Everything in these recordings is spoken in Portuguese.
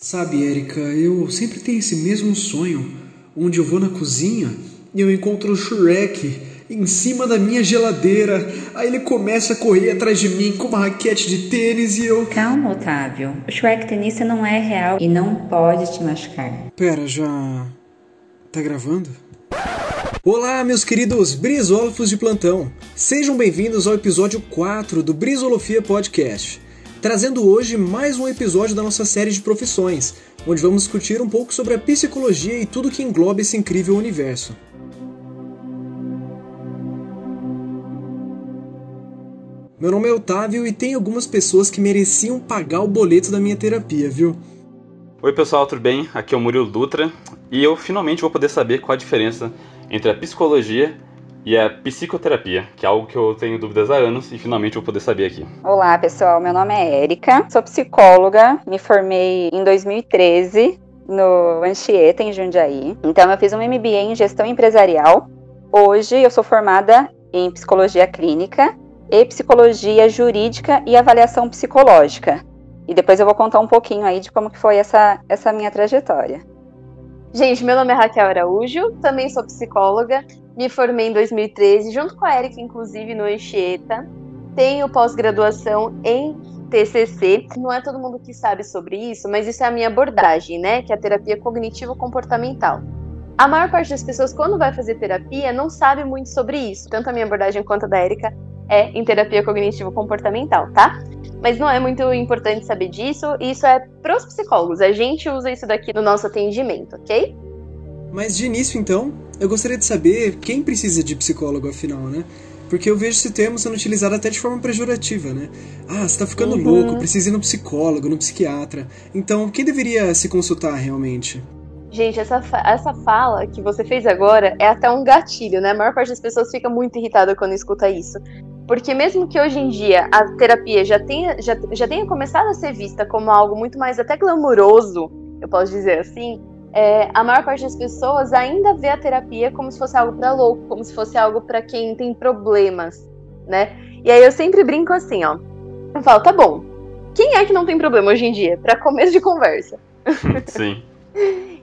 Sabe, Erika, eu sempre tenho esse mesmo sonho, onde eu vou na cozinha e eu encontro o Shrek em cima da minha geladeira. Aí ele começa a correr atrás de mim com uma raquete de tênis e eu. Calma, Otávio. O Shrek tenista não é real e não pode te machucar. Pera, já. tá gravando? Olá, meus queridos brisólogos de plantão. Sejam bem-vindos ao episódio 4 do Brisolofia Podcast. Trazendo hoje mais um episódio da nossa série de profissões, onde vamos discutir um pouco sobre a psicologia e tudo que engloba esse incrível universo. Meu nome é Otávio e tem algumas pessoas que mereciam pagar o boleto da minha terapia, viu? Oi pessoal, tudo bem? Aqui é o Murilo Dutra e eu finalmente vou poder saber qual a diferença entre a psicologia e a psicoterapia, que é algo que eu tenho dúvidas há anos e finalmente vou poder saber aqui. Olá pessoal, meu nome é Érica, sou psicóloga, me formei em 2013 no Anchieta, em Jundiaí. Então eu fiz um MBA em gestão empresarial. Hoje eu sou formada em psicologia clínica e psicologia jurídica e avaliação psicológica. E depois eu vou contar um pouquinho aí de como que foi essa, essa minha trajetória. Gente, meu nome é Raquel Araújo, também sou psicóloga, me formei em 2013, junto com a Erika, inclusive, no Anchieta. Tenho pós-graduação em TCC. Não é todo mundo que sabe sobre isso, mas isso é a minha abordagem, né? Que é a terapia cognitivo-comportamental. A maior parte das pessoas, quando vai fazer terapia, não sabe muito sobre isso. Tanto a minha abordagem quanto a da Erika é em terapia cognitivo-comportamental, tá? Mas não é muito importante saber disso, isso é pros psicólogos. A gente usa isso daqui no nosso atendimento, ok? Mas de início, então, eu gostaria de saber quem precisa de psicólogo, afinal, né? Porque eu vejo esse termo sendo utilizado até de forma pejorativa, né? Ah, você tá ficando uhum. louco, precisa ir no psicólogo, no psiquiatra. Então, quem deveria se consultar realmente? Gente, essa, essa fala que você fez agora é até um gatilho, né? A maior parte das pessoas fica muito irritada quando escuta isso. Porque mesmo que hoje em dia a terapia já tenha, já, já tenha começado a ser vista como algo muito mais até glamouroso, eu posso dizer assim, é, a maior parte das pessoas ainda vê a terapia como se fosse algo para louco, como se fosse algo para quem tem problemas, né? E aí eu sempre brinco assim, ó. Eu falo, tá bom, quem é que não tem problema hoje em dia? Para começo de conversa. Sim.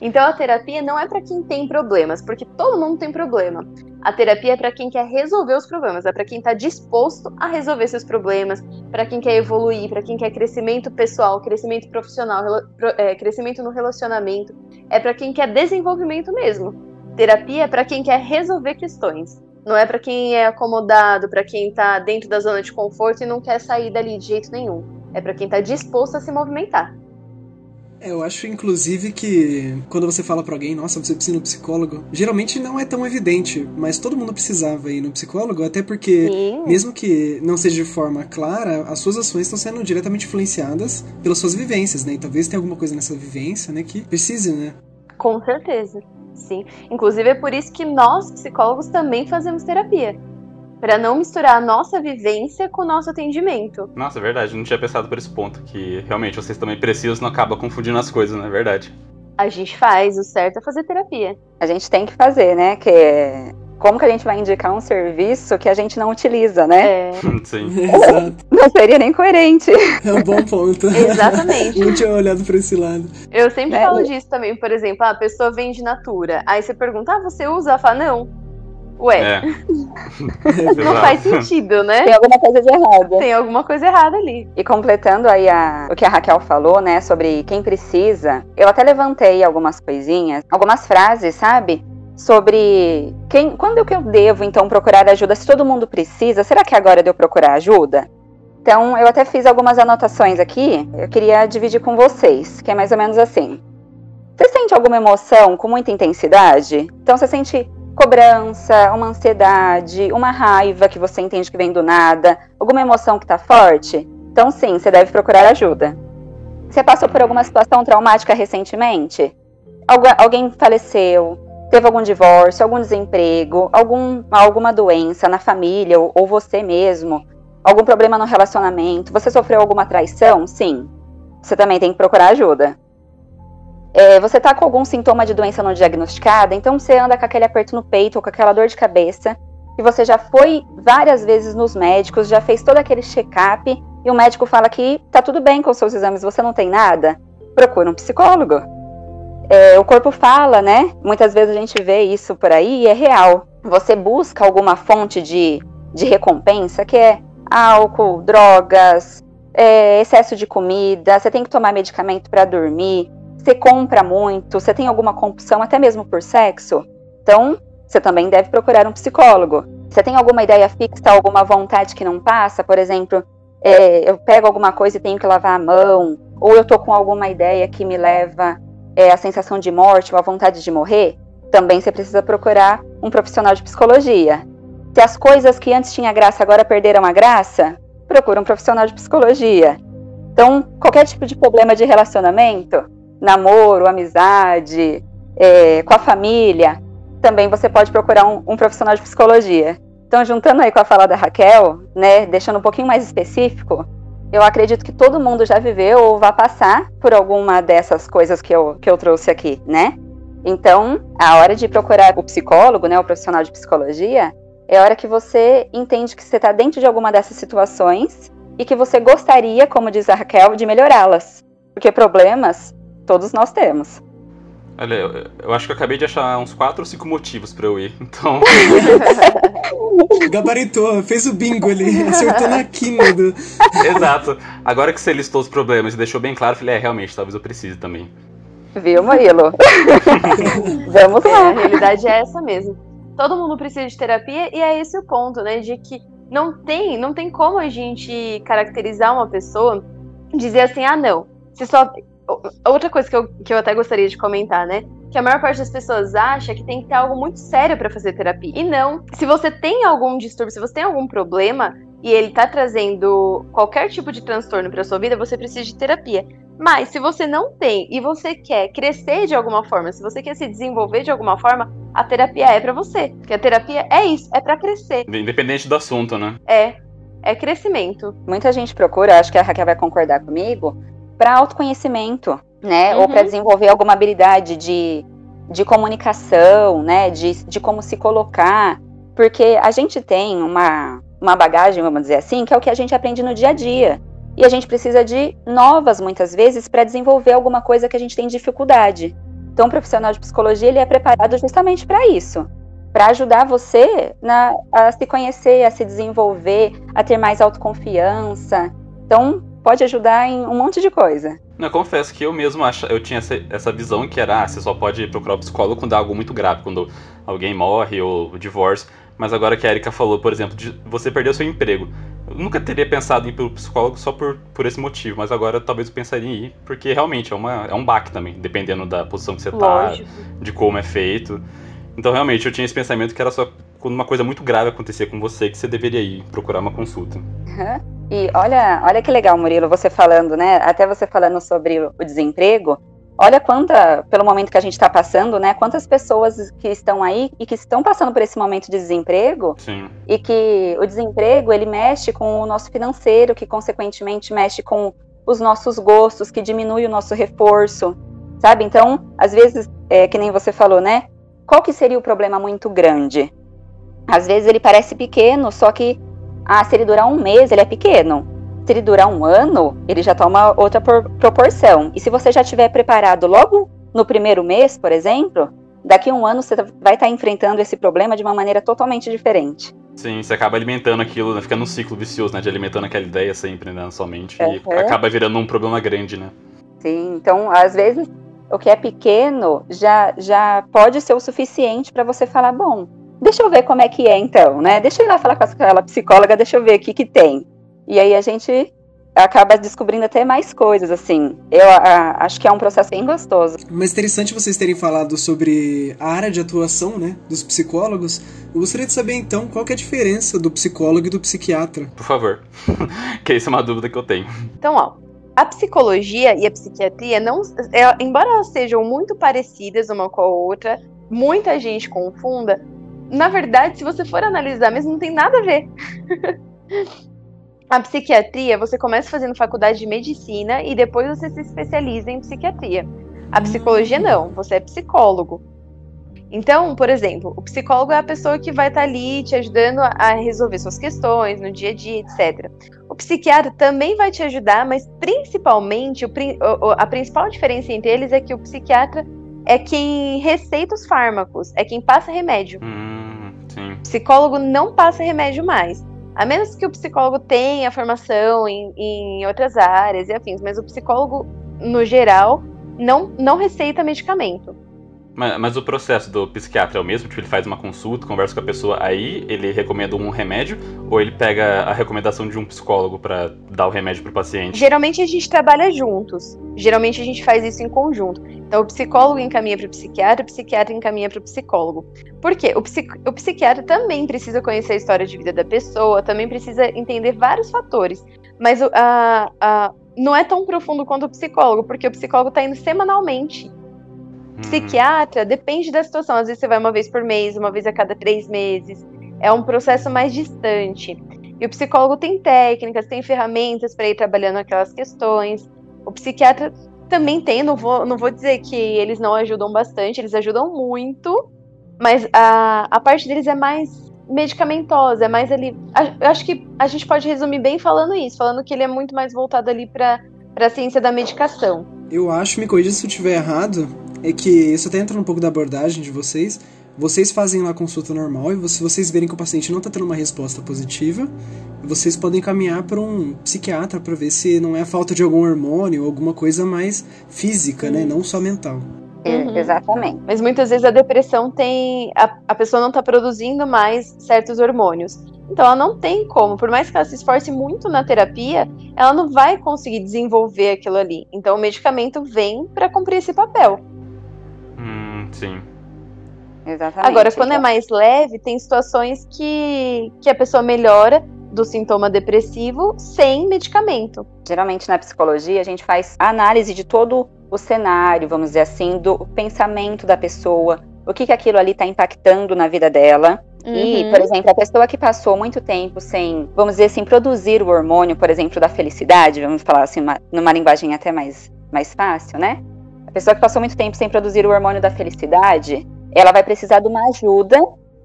Então a terapia não é para quem tem problemas, porque todo mundo tem problema. A terapia é para quem quer resolver os problemas, é para quem está disposto a resolver seus problemas, para quem quer evoluir, para quem quer crescimento pessoal, crescimento profissional, é, crescimento no relacionamento, é para quem quer desenvolvimento mesmo. Terapia é para quem quer resolver questões. Não é para quem é acomodado, para quem está dentro da zona de conforto e não quer sair dali de jeito nenhum. É para quem está disposto a se movimentar. É, eu acho, inclusive, que quando você fala para alguém, nossa, você precisa ir no psicólogo, geralmente não é tão evidente, mas todo mundo precisava ir no psicólogo, até porque, Sim. mesmo que não seja de forma clara, as suas ações estão sendo diretamente influenciadas pelas suas vivências, né? E talvez tenha alguma coisa nessa vivência, né, que precise, né? Com certeza. Sim. Inclusive é por isso que nós, psicólogos, também fazemos terapia para não misturar a nossa vivência com o nosso atendimento. Nossa, é verdade, não tinha pensado por esse ponto, que realmente vocês também precisam, não acaba confundindo as coisas, não é verdade? A gente faz, o certo é fazer terapia. A gente tem que fazer, né? Que é como que a gente vai indicar um serviço que a gente não utiliza, né? É. Sim. Exato. Não seria nem coerente. É um bom ponto. Exatamente. não tinha olhado para esse lado. Eu sempre é. falo disso também, por exemplo, a pessoa vende Natura. Aí você pergunta, ah, você usa? Ela fala, não. Ué, É. não faz sentido, né? Tem alguma coisa de errado. Tem alguma coisa errada ali. E completando aí a- o que a Raquel falou, né, sobre quem precisa, eu até levantei algumas coisinhas, algumas frases, sabe? Sobre quem, quando que eu devo então procurar ajuda? Se todo mundo precisa, será que agora de eu procurar ajuda? Então, eu até fiz algumas anotações aqui, eu queria dividir com vocês, que é mais ou menos assim. Você sente alguma emoção com muita intensidade? Então, você sente cobrança, uma ansiedade, uma raiva que você entende que vem do nada, alguma emoção que tá forte? Então, sim, você deve procurar ajuda. Você passou por alguma situação traumática recentemente? Algu alguém faleceu? Teve algum divórcio, algum desemprego, algum, alguma doença na família ou, ou você mesmo? Algum problema no relacionamento? Você sofreu alguma traição? Sim. Você também tem que procurar ajuda. É, você tá com algum sintoma de doença não diagnosticada, então você anda com aquele aperto no peito ou com aquela dor de cabeça, e você já foi várias vezes nos médicos, já fez todo aquele check-up, e o médico fala que tá tudo bem com os seus exames, você não tem nada. procura um psicólogo. É, o corpo fala, né? Muitas vezes a gente vê isso por aí e é real. Você busca alguma fonte de, de recompensa, que é álcool, drogas, é, excesso de comida, você tem que tomar medicamento para dormir, você compra muito, você tem alguma compulsão até mesmo por sexo. Então, você também deve procurar um psicólogo. Você tem alguma ideia fixa, alguma vontade que não passa? Por exemplo, é, eu pego alguma coisa e tenho que lavar a mão, ou eu tô com alguma ideia que me leva é, a sensação de morte ou a vontade de morrer, também você precisa procurar um profissional de psicologia. Se as coisas que antes tinha graça agora perderam a graça, procura um profissional de psicologia. Então, qualquer tipo de problema de relacionamento, namoro, amizade, é, com a família, também você pode procurar um, um, profissional de psicologia. Então, juntando aí com a fala da Raquel, né, deixando um pouquinho mais específico, eu acredito que todo mundo já viveu ou vai passar por alguma dessas coisas que eu, que eu trouxe aqui, né? Então, a hora de procurar o psicólogo, né, o profissional de psicologia, é a hora que você entende que você está dentro de alguma dessas situações e que você gostaria, como diz a Raquel, de melhorá-las. Porque problemas todos nós temos. Olha, eu, eu, acho que eu acabei de achar uns 4 ou 5 motivos para eu ir, então. Gabaritou, fez o bingo ali, acertou na quina do. Exato. Agora que você listou os problemas e deixou bem claro, eu falei, é, realmente, talvez eu precise também. Viu, Murilo? Vamos lá. É, a realidade é essa mesmo. Todo mundo precisa de terapia e é esse o ponto, né? De que não tem, não tem como a gente caracterizar uma pessoa, dizer assim, ah, não, se só outra coisa que eu, que eu até gostaria de comentar, né? Que a maior parte das pessoas acha que tem que ter algo muito sério para fazer terapia. E não. Se você tem algum distúrbio, se você tem algum problema e ele tá trazendo qualquer tipo de transtorno para sua vida, você precisa de terapia. Mas se você não tem e você quer crescer de alguma forma, se você quer se desenvolver de alguma forma, a terapia é para você. Porque a terapia é isso, é para crescer. Independente do assunto, né? É. É crescimento. Muita gente procura, acho que a Raquel vai concordar comigo, para autoconhecimento, né? Uhum. Ou para desenvolver alguma habilidade de, de comunicação, né? De, de como se colocar. Porque a gente tem uma, uma bagagem, vamos dizer assim, que é o que a gente aprende no dia a dia. E a gente precisa de novas, muitas vezes, para desenvolver alguma coisa que a gente tem dificuldade. Então, o profissional de psicologia ele é preparado justamente para isso, para ajudar você na, a se conhecer, a se desenvolver, a ter mais autoconfiança. Então, pode ajudar em um monte de coisa. Eu confesso que eu mesmo ach... eu tinha essa visão que era, ah, você só pode procurar o psicólogo quando há algo muito grave, quando alguém morre ou divórcio. Mas agora que a Erika falou, por exemplo, de você perder o seu emprego. Eu nunca teria pensado em ir pelo psicólogo só por, por esse motivo, mas agora talvez eu pensaria em ir, porque realmente é, uma, é um baque também, dependendo da posição que você tá, de como é feito. Então realmente eu tinha esse pensamento que era só quando uma coisa muito grave acontecer com você que você deveria ir procurar uma consulta. Uhum. E olha, olha que legal, Murilo, você falando, né? Até você falando sobre o desemprego. Olha quanta, pelo momento que a gente está passando, né? Quantas pessoas que estão aí e que estão passando por esse momento de desemprego Sim. e que o desemprego ele mexe com o nosso financeiro, que consequentemente mexe com os nossos gostos, que diminui o nosso reforço, sabe? Então, às vezes, é, que nem você falou, né? Qual que seria o problema muito grande? Às vezes ele parece pequeno, só que ah, se ele durar um mês, ele é pequeno. Se ele durar um ano, ele já toma outra proporção. E se você já estiver preparado logo no primeiro mês, por exemplo, daqui a um ano você vai estar enfrentando esse problema de uma maneira totalmente diferente. Sim, você acaba alimentando aquilo, né? fica num ciclo vicioso, né? De alimentando aquela ideia sempre, né? Somente. Uhum. E acaba virando um problema grande, né? Sim, então às vezes o que é pequeno já, já pode ser o suficiente para você falar, bom, deixa eu ver como é que é então, né? Deixa eu ir lá falar com aquela psicóloga, deixa eu ver o que que tem. E aí a gente acaba descobrindo até mais coisas, assim. Eu a, acho que é um processo bem gostoso. Mas interessante vocês terem falado sobre a área de atuação, né, dos psicólogos. Eu gostaria de saber, então, qual é a diferença do psicólogo e do psiquiatra. Por favor, que essa é uma dúvida que eu tenho. Então, ó, a psicologia e a psiquiatria, não, é, embora elas sejam muito parecidas uma com a outra, muita gente confunda, na verdade, se você for analisar mesmo, não tem nada a ver. a psiquiatria, você começa fazendo faculdade de medicina e depois você se especializa em psiquiatria. A psicologia não, você é psicólogo. Então, por exemplo, o psicólogo é a pessoa que vai estar tá ali te ajudando a resolver suas questões no dia a dia, etc. O psiquiatra também vai te ajudar, mas principalmente a principal diferença entre eles é que o psiquiatra é quem receita os fármacos, é quem passa remédio. Hum, psicólogo não passa remédio mais. A menos que o psicólogo tenha formação em, em outras áreas e afins, mas o psicólogo, no geral, não, não receita medicamento. Mas, mas, o processo do psiquiatra é o mesmo? Tipo, ele faz uma consulta, conversa com a pessoa, aí ele recomenda um remédio? Ou ele pega a recomendação de um psicólogo para dar o remédio pro paciente? Geralmente a gente trabalha juntos. Geralmente a gente faz isso em conjunto. Então o psicólogo encaminha para o psiquiatra, o psiquiatra encaminha para o psicólogo. Por quê? O, psic... o psiquiatra também precisa conhecer a história de vida da pessoa, também precisa entender vários fatores. Mas a, a, não é tão profundo quanto o psicólogo, porque o psicólogo está indo semanalmente Psiquiatra depende da situação. Às vezes você vai uma vez por mês, uma vez a cada três meses. É um processo mais distante. E o psicólogo tem técnicas, tem ferramentas para ir trabalhando aquelas questões. O psiquiatra também tem, não vou, não vou dizer que eles não ajudam bastante, eles ajudam muito, mas a, a parte deles é mais medicamentosa, é mais ali. Eu acho que a gente pode resumir bem falando isso, falando que ele é muito mais voltado ali para a ciência da medicação. Eu acho, me corrija se eu estiver errado, é que isso até entra um pouco da abordagem de vocês. Vocês fazem lá a consulta normal e se vocês verem que o paciente não está tendo uma resposta positiva, vocês podem caminhar para um psiquiatra para ver se não é falta de algum hormônio ou alguma coisa mais física, né? Não só mental. Uhum. Exatamente. Mas muitas vezes a depressão tem. A, a pessoa não está produzindo mais certos hormônios. Então ela não tem como, por mais que ela se esforce muito na terapia, ela não vai conseguir desenvolver aquilo ali. Então o medicamento vem para cumprir esse papel. Sim. Exatamente. Agora, quando é mais leve, tem situações que, que a pessoa melhora do sintoma depressivo sem medicamento. Geralmente na psicologia a gente faz análise de todo o cenário, vamos dizer assim, do pensamento da pessoa, o que, que aquilo ali está impactando na vida dela. Uhum. E, por exemplo, a pessoa que passou muito tempo sem, vamos dizer assim, produzir o hormônio, por exemplo, da felicidade, vamos falar assim, uma, numa linguagem até mais, mais fácil, né? Pessoa que passou muito tempo sem produzir o hormônio da felicidade, ela vai precisar de uma ajuda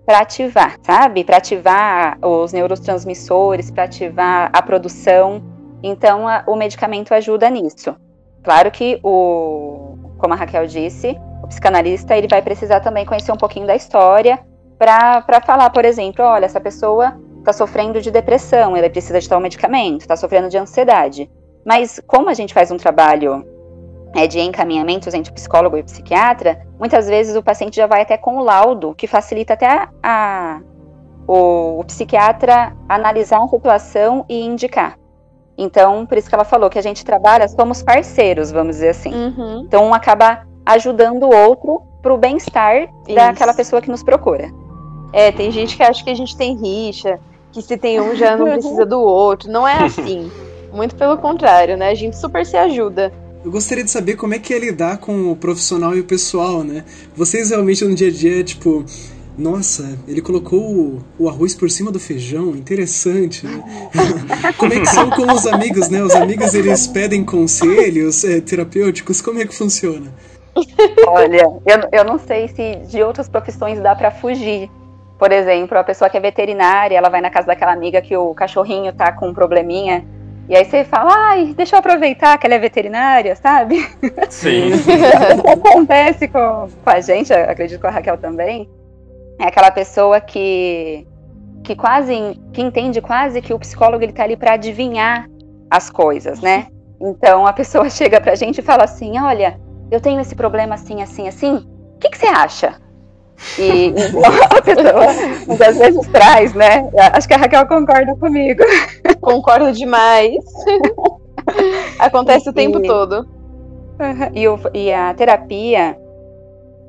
para ativar, sabe? Para ativar os neurotransmissores, para ativar a produção. Então, a, o medicamento ajuda nisso. Claro que o, como a Raquel disse, o psicanalista ele vai precisar também conhecer um pouquinho da história para falar, por exemplo, olha, essa pessoa está sofrendo de depressão, ela precisa de tal medicamento, está sofrendo de ansiedade. Mas como a gente faz um trabalho é, de encaminhamentos entre psicólogo e psiquiatra, muitas vezes o paciente já vai até com o laudo, que facilita até a, a o, o, psiquiatra analisar a situação e indicar. Então, por isso que ela falou que a gente trabalha, somos parceiros, vamos dizer assim. Uhum. Então, um acaba ajudando o outro para o bem-estar daquela pessoa que nos procura. É, tem gente que acha que a gente tem rixa, que se tem um já não precisa do outro. Não é assim. Muito pelo contrário, né? A gente super se ajuda. Eu gostaria de saber como é que é lidar com o profissional e o pessoal, né? Vocês realmente no dia a dia, tipo, nossa, ele colocou o, o arroz por cima do feijão, interessante, né? como é que são com os amigos, né? Os amigos, eles pedem conselhos é, terapêuticos, como é que funciona? Olha, eu, eu não sei se de outras profissões dá para fugir. Por exemplo, a pessoa que é veterinária, ela vai na casa daquela amiga que o cachorrinho tá com um probleminha, e aí você fala, ai, deixa eu aproveitar que ela é veterinária, sabe? Sim. o que acontece com, com a gente, acredito com a Raquel também, é aquela pessoa que, que quase, que entende quase que o psicólogo ele tá ali para adivinhar as coisas, né? Então a pessoa chega pra gente e fala assim, olha, eu tenho esse problema assim, assim, assim, o que, que você acha? E então, a pessoa muitas vezes traz, né? Acho que a Raquel concorda comigo. Concordo demais. Acontece e, o tempo todo. E, o, e a terapia,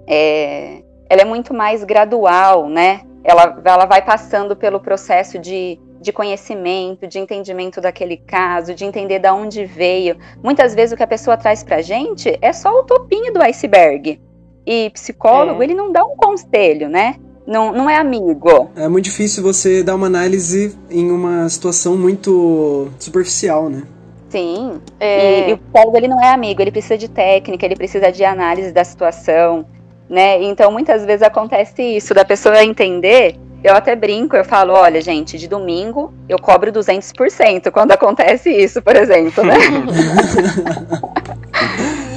é, ela é muito mais gradual, né? Ela, ela vai passando pelo processo de, de conhecimento, de entendimento daquele caso, de entender de onde veio. Muitas vezes o que a pessoa traz pra gente é só o topinho do iceberg. E psicólogo, é. ele não dá um conselho, né? Não, não é amigo. É muito difícil você dar uma análise em uma situação muito superficial, né? Sim. É... E, e, o psicólogo ele não é amigo, ele precisa de técnica, ele precisa de análise da situação, né? Então muitas vezes acontece isso, da pessoa entender eu até brinco, eu falo, olha, gente, de domingo eu cobro 200% quando acontece isso, por exemplo, né?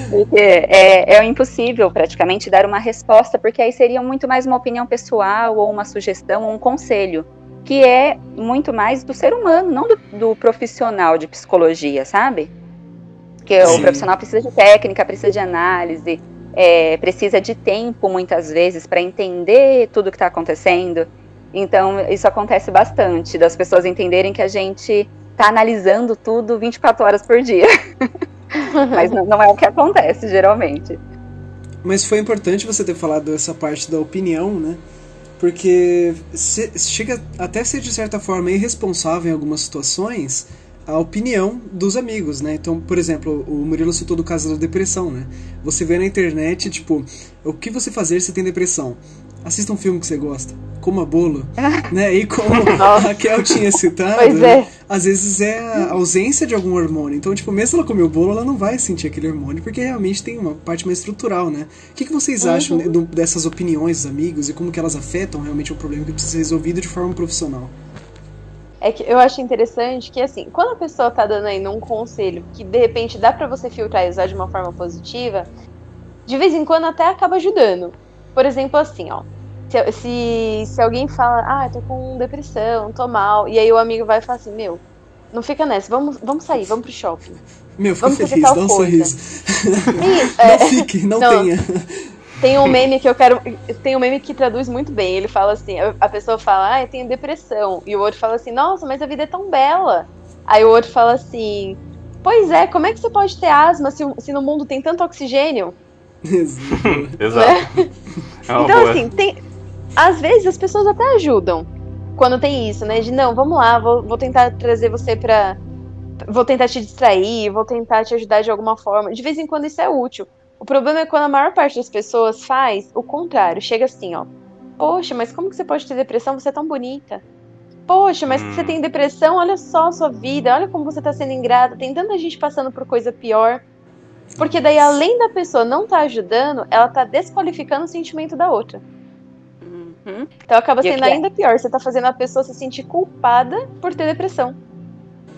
porque é, é impossível praticamente dar uma resposta, porque aí seria muito mais uma opinião pessoal, ou uma sugestão, ou um conselho, que é muito mais do ser humano, não do, do profissional de psicologia, sabe? Porque Sim. o profissional precisa de técnica, precisa de análise, é, precisa de tempo muitas vezes para entender tudo o que está acontecendo. Então, isso acontece bastante, das pessoas entenderem que a gente está analisando tudo 24 horas por dia. Mas não, é o que acontece, geralmente. Mas foi importante você ter falado essa parte da opinião, né? Porque se, chega até a ser, de certa forma, irresponsável em algumas situações a opinião dos amigos, né? Então, por exemplo, o Murilo citou do caso da depressão, né? Você vê na internet, tipo, o que você fazer se tem depressão? Assista um filme que você gosta, coma bolo, né? E como a Raquel tinha citado, pois é. Né? às vezes é a ausência de algum hormônio. Então, tipo, mesmo ela comer o bolo, ela não vai sentir aquele hormônio, porque realmente tem uma parte mais estrutural, né? O que, que vocês uhum. acham dessas opiniões dos amigos e como que elas afetam realmente o problema que precisa ser resolvido de forma profissional? É que eu acho interessante que, assim, quando a pessoa tá dando aí um conselho que de repente dá para você filtrar e usar de uma forma positiva, de vez em quando até acaba ajudando. Por exemplo, assim, ó. Se, se, se alguém fala, ah, tô com depressão, tô mal, e aí o amigo vai falar assim, meu, não fica nessa, vamos, vamos sair, vamos pro shopping. Meu, fica feliz, dá um coisa. sorriso. Isso, é, não fique, não, não, tenha. Tem um meme que eu quero. Tem um meme que traduz muito bem. Ele fala assim: a pessoa fala, ah, eu tenho depressão. E o outro fala assim, nossa, mas a vida é tão bela. Aí o outro fala assim, pois é, como é que você pode ter asma se, se no mundo tem tanto oxigênio? Exato. Né? É então, boa. assim, tem, às vezes as pessoas até ajudam quando tem isso, né? De não, vamos lá, vou, vou tentar trazer você pra. Vou tentar te distrair, vou tentar te ajudar de alguma forma. De vez em quando isso é útil. O problema é quando a maior parte das pessoas faz o contrário. Chega assim, ó. Poxa, mas como que você pode ter depressão? Você é tão bonita. Poxa, mas hum. você tem depressão? Olha só a sua vida, olha como você tá sendo ingrata. Tem tanta gente passando por coisa pior. Porque daí, além da pessoa não tá ajudando, ela tá desqualificando o sentimento da outra. Uhum. Então acaba sendo ainda pior. Você tá fazendo a pessoa se sentir culpada por ter depressão.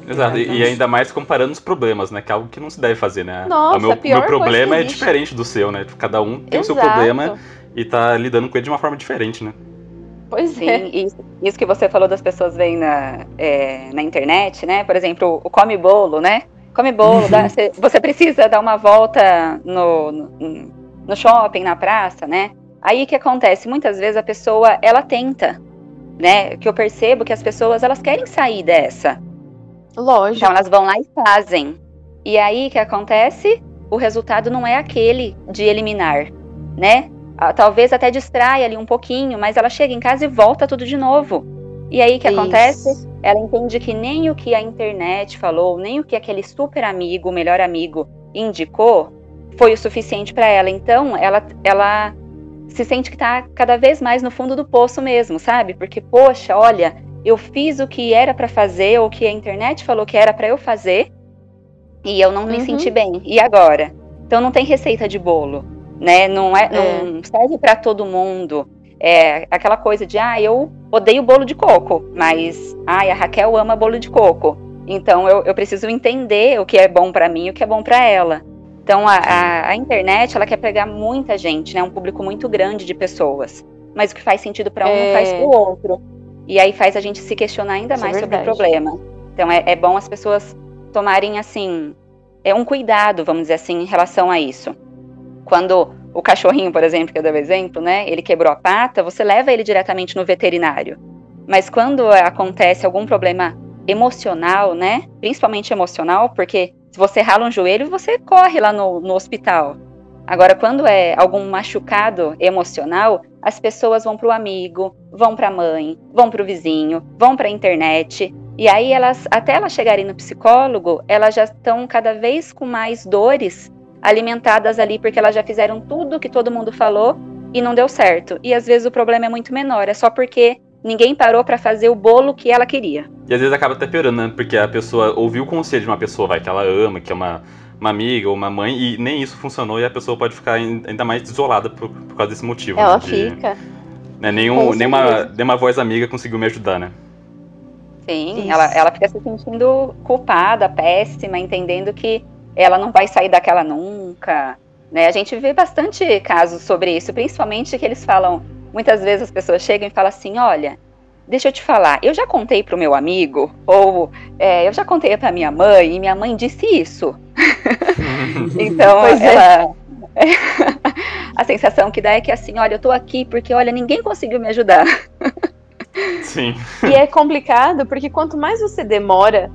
Exato, e, ainda mais comparando os problemas, né? Que é algo que não se deve fazer, né? Nossa, o meu, pior meu problema é diferente do seu, né? Cada um tem Exato. o seu problema e tá lidando com ele de uma forma diferente, né? Pois Sim, é. Isso, isso que você falou das pessoas vêm na, é, na internet, né? Por exemplo, o come bolo, né? Come bolo, uhum. dá, você precisa dar uma volta no, no, no shopping, na praça, né? Aí o que acontece? Muitas vezes a pessoa, ela tenta, né? Que eu percebo que as pessoas, elas querem sair dessa. Lógico. Então elas vão lá e fazem. E aí o que acontece? O resultado não é aquele de eliminar, né? Ah, talvez até distraia ali um pouquinho, mas ela chega em casa e volta tudo de novo. E aí o que Isso. acontece? Ela entende que nem o que a internet falou, nem o que aquele super amigo, melhor amigo, indicou, foi o suficiente para ela. Então, ela, ela se sente que está cada vez mais no fundo do poço mesmo, sabe? Porque, poxa, olha, eu fiz o que era para fazer, ou que a internet falou que era para eu fazer, e eu não uhum. me senti bem. E agora? Então não tem receita de bolo, né? Não é, é. não serve para todo mundo. É aquela coisa de, ah, eu odeio bolo de coco, mas, ah, a Raquel ama bolo de coco. Então eu, eu preciso entender o que é bom para mim e o que é bom para ela. Então, a, a, a, internet, ela quer pegar muita gente, né? Um público muito grande de pessoas. Mas o que faz sentido para um é... não faz para o outro. E aí faz a gente se questionar ainda Isso é mais é sobre o problema. Então, é, é bom as pessoas tomarem, assim, é um cuidado, vamos dizer assim, em relação a isso. Quando o cachorrinho, por exemplo, que eu dei o exemplo, né? Ele quebrou a pata, você leva ele diretamente no veterinário. Mas quando acontece algum problema emocional, né? Principalmente emocional, porque se você rala um joelho, você corre lá no, no hospital. Agora, quando é algum machucado emocional, as pessoas vão para o amigo, vão para a mãe, vão para o vizinho, vão para a internet. E aí, elas, até elas chegarem no psicólogo, elas já estão cada vez com mais dores alimentadas ali, porque elas já fizeram tudo que todo mundo falou e não deu certo. E às vezes o problema é muito menor, é só porque ninguém parou para fazer o bolo que ela queria. E às vezes acaba até piorando, né? Porque a pessoa ouviu o conselho de uma pessoa, vai, que ela ama, que é uma, uma amiga ou uma mãe, e nem isso funcionou e a pessoa pode ficar ainda mais isolada por, por causa desse motivo. Ela né? de... fica. Né, nenhum, nenhuma, nenhuma voz amiga conseguiu me ajudar, né? Sim, ela, ela fica se sentindo culpada, péssima, entendendo que ela não vai sair daquela nunca. Né? A gente vê bastante casos sobre isso, principalmente que eles falam, muitas vezes as pessoas chegam e falam assim, olha, deixa eu te falar, eu já contei para o meu amigo, ou é, eu já contei para minha mãe, e minha mãe disse isso. então, pois é. ela... É. a sensação que dá é que assim, olha, eu tô aqui porque, olha, ninguém conseguiu me ajudar. Sim. E é complicado porque quanto mais você demora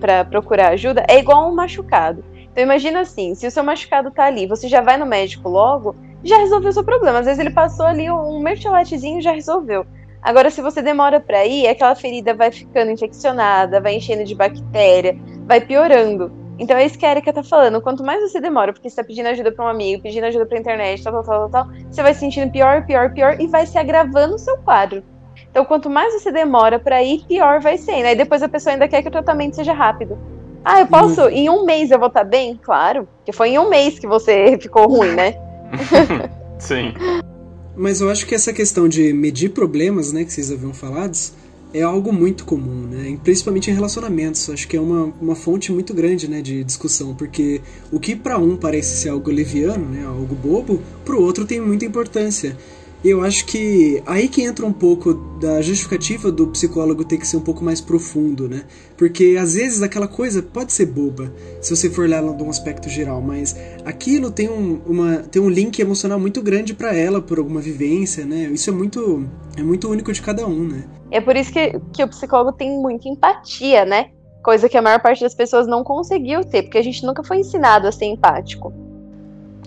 para procurar ajuda, é igual um machucado. Então imagina assim, se o seu machucado tá ali, você já vai no médico logo, já resolveu o seu problema. Às vezes ele passou ali um mertiolatezinho e já resolveu. Agora, se você demora para ir, aquela ferida vai ficando infeccionada, vai enchendo de bactéria, vai piorando. Então é isso que a Erika tá falando. Quanto mais você demora, porque você tá pedindo ajuda para um amigo, pedindo ajuda pra internet, tal, tal, tal, tal, você vai se sentindo pior, pior, pior e vai se agravando o seu quadro. Então, quanto mais você demora para ir, pior vai ser. E depois a pessoa ainda quer que o tratamento seja rápido. Ah, eu posso? Em um mês eu vou estar tá bem? Claro, porque foi em um mês que você ficou ruim, né? Sim. Mas eu acho que essa questão de medir problemas, né, que vocês haviam falado, é algo muito comum, né? Principalmente em relacionamentos. Acho que é uma, uma fonte muito grande, né, de discussão, porque o que para um parece ser algo leviano, né, algo bobo, para o outro tem muita importância eu acho que aí que entra um pouco da justificativa do psicólogo ter que ser um pouco mais profundo, né? Porque às vezes aquela coisa pode ser boba, se você for olhar de um aspecto geral, mas aquilo tem um, uma, tem um link emocional muito grande para ela por alguma vivência, né? Isso é muito, é muito único de cada um, né? É por isso que, que o psicólogo tem muita empatia, né? Coisa que a maior parte das pessoas não conseguiu ter, porque a gente nunca foi ensinado a ser empático.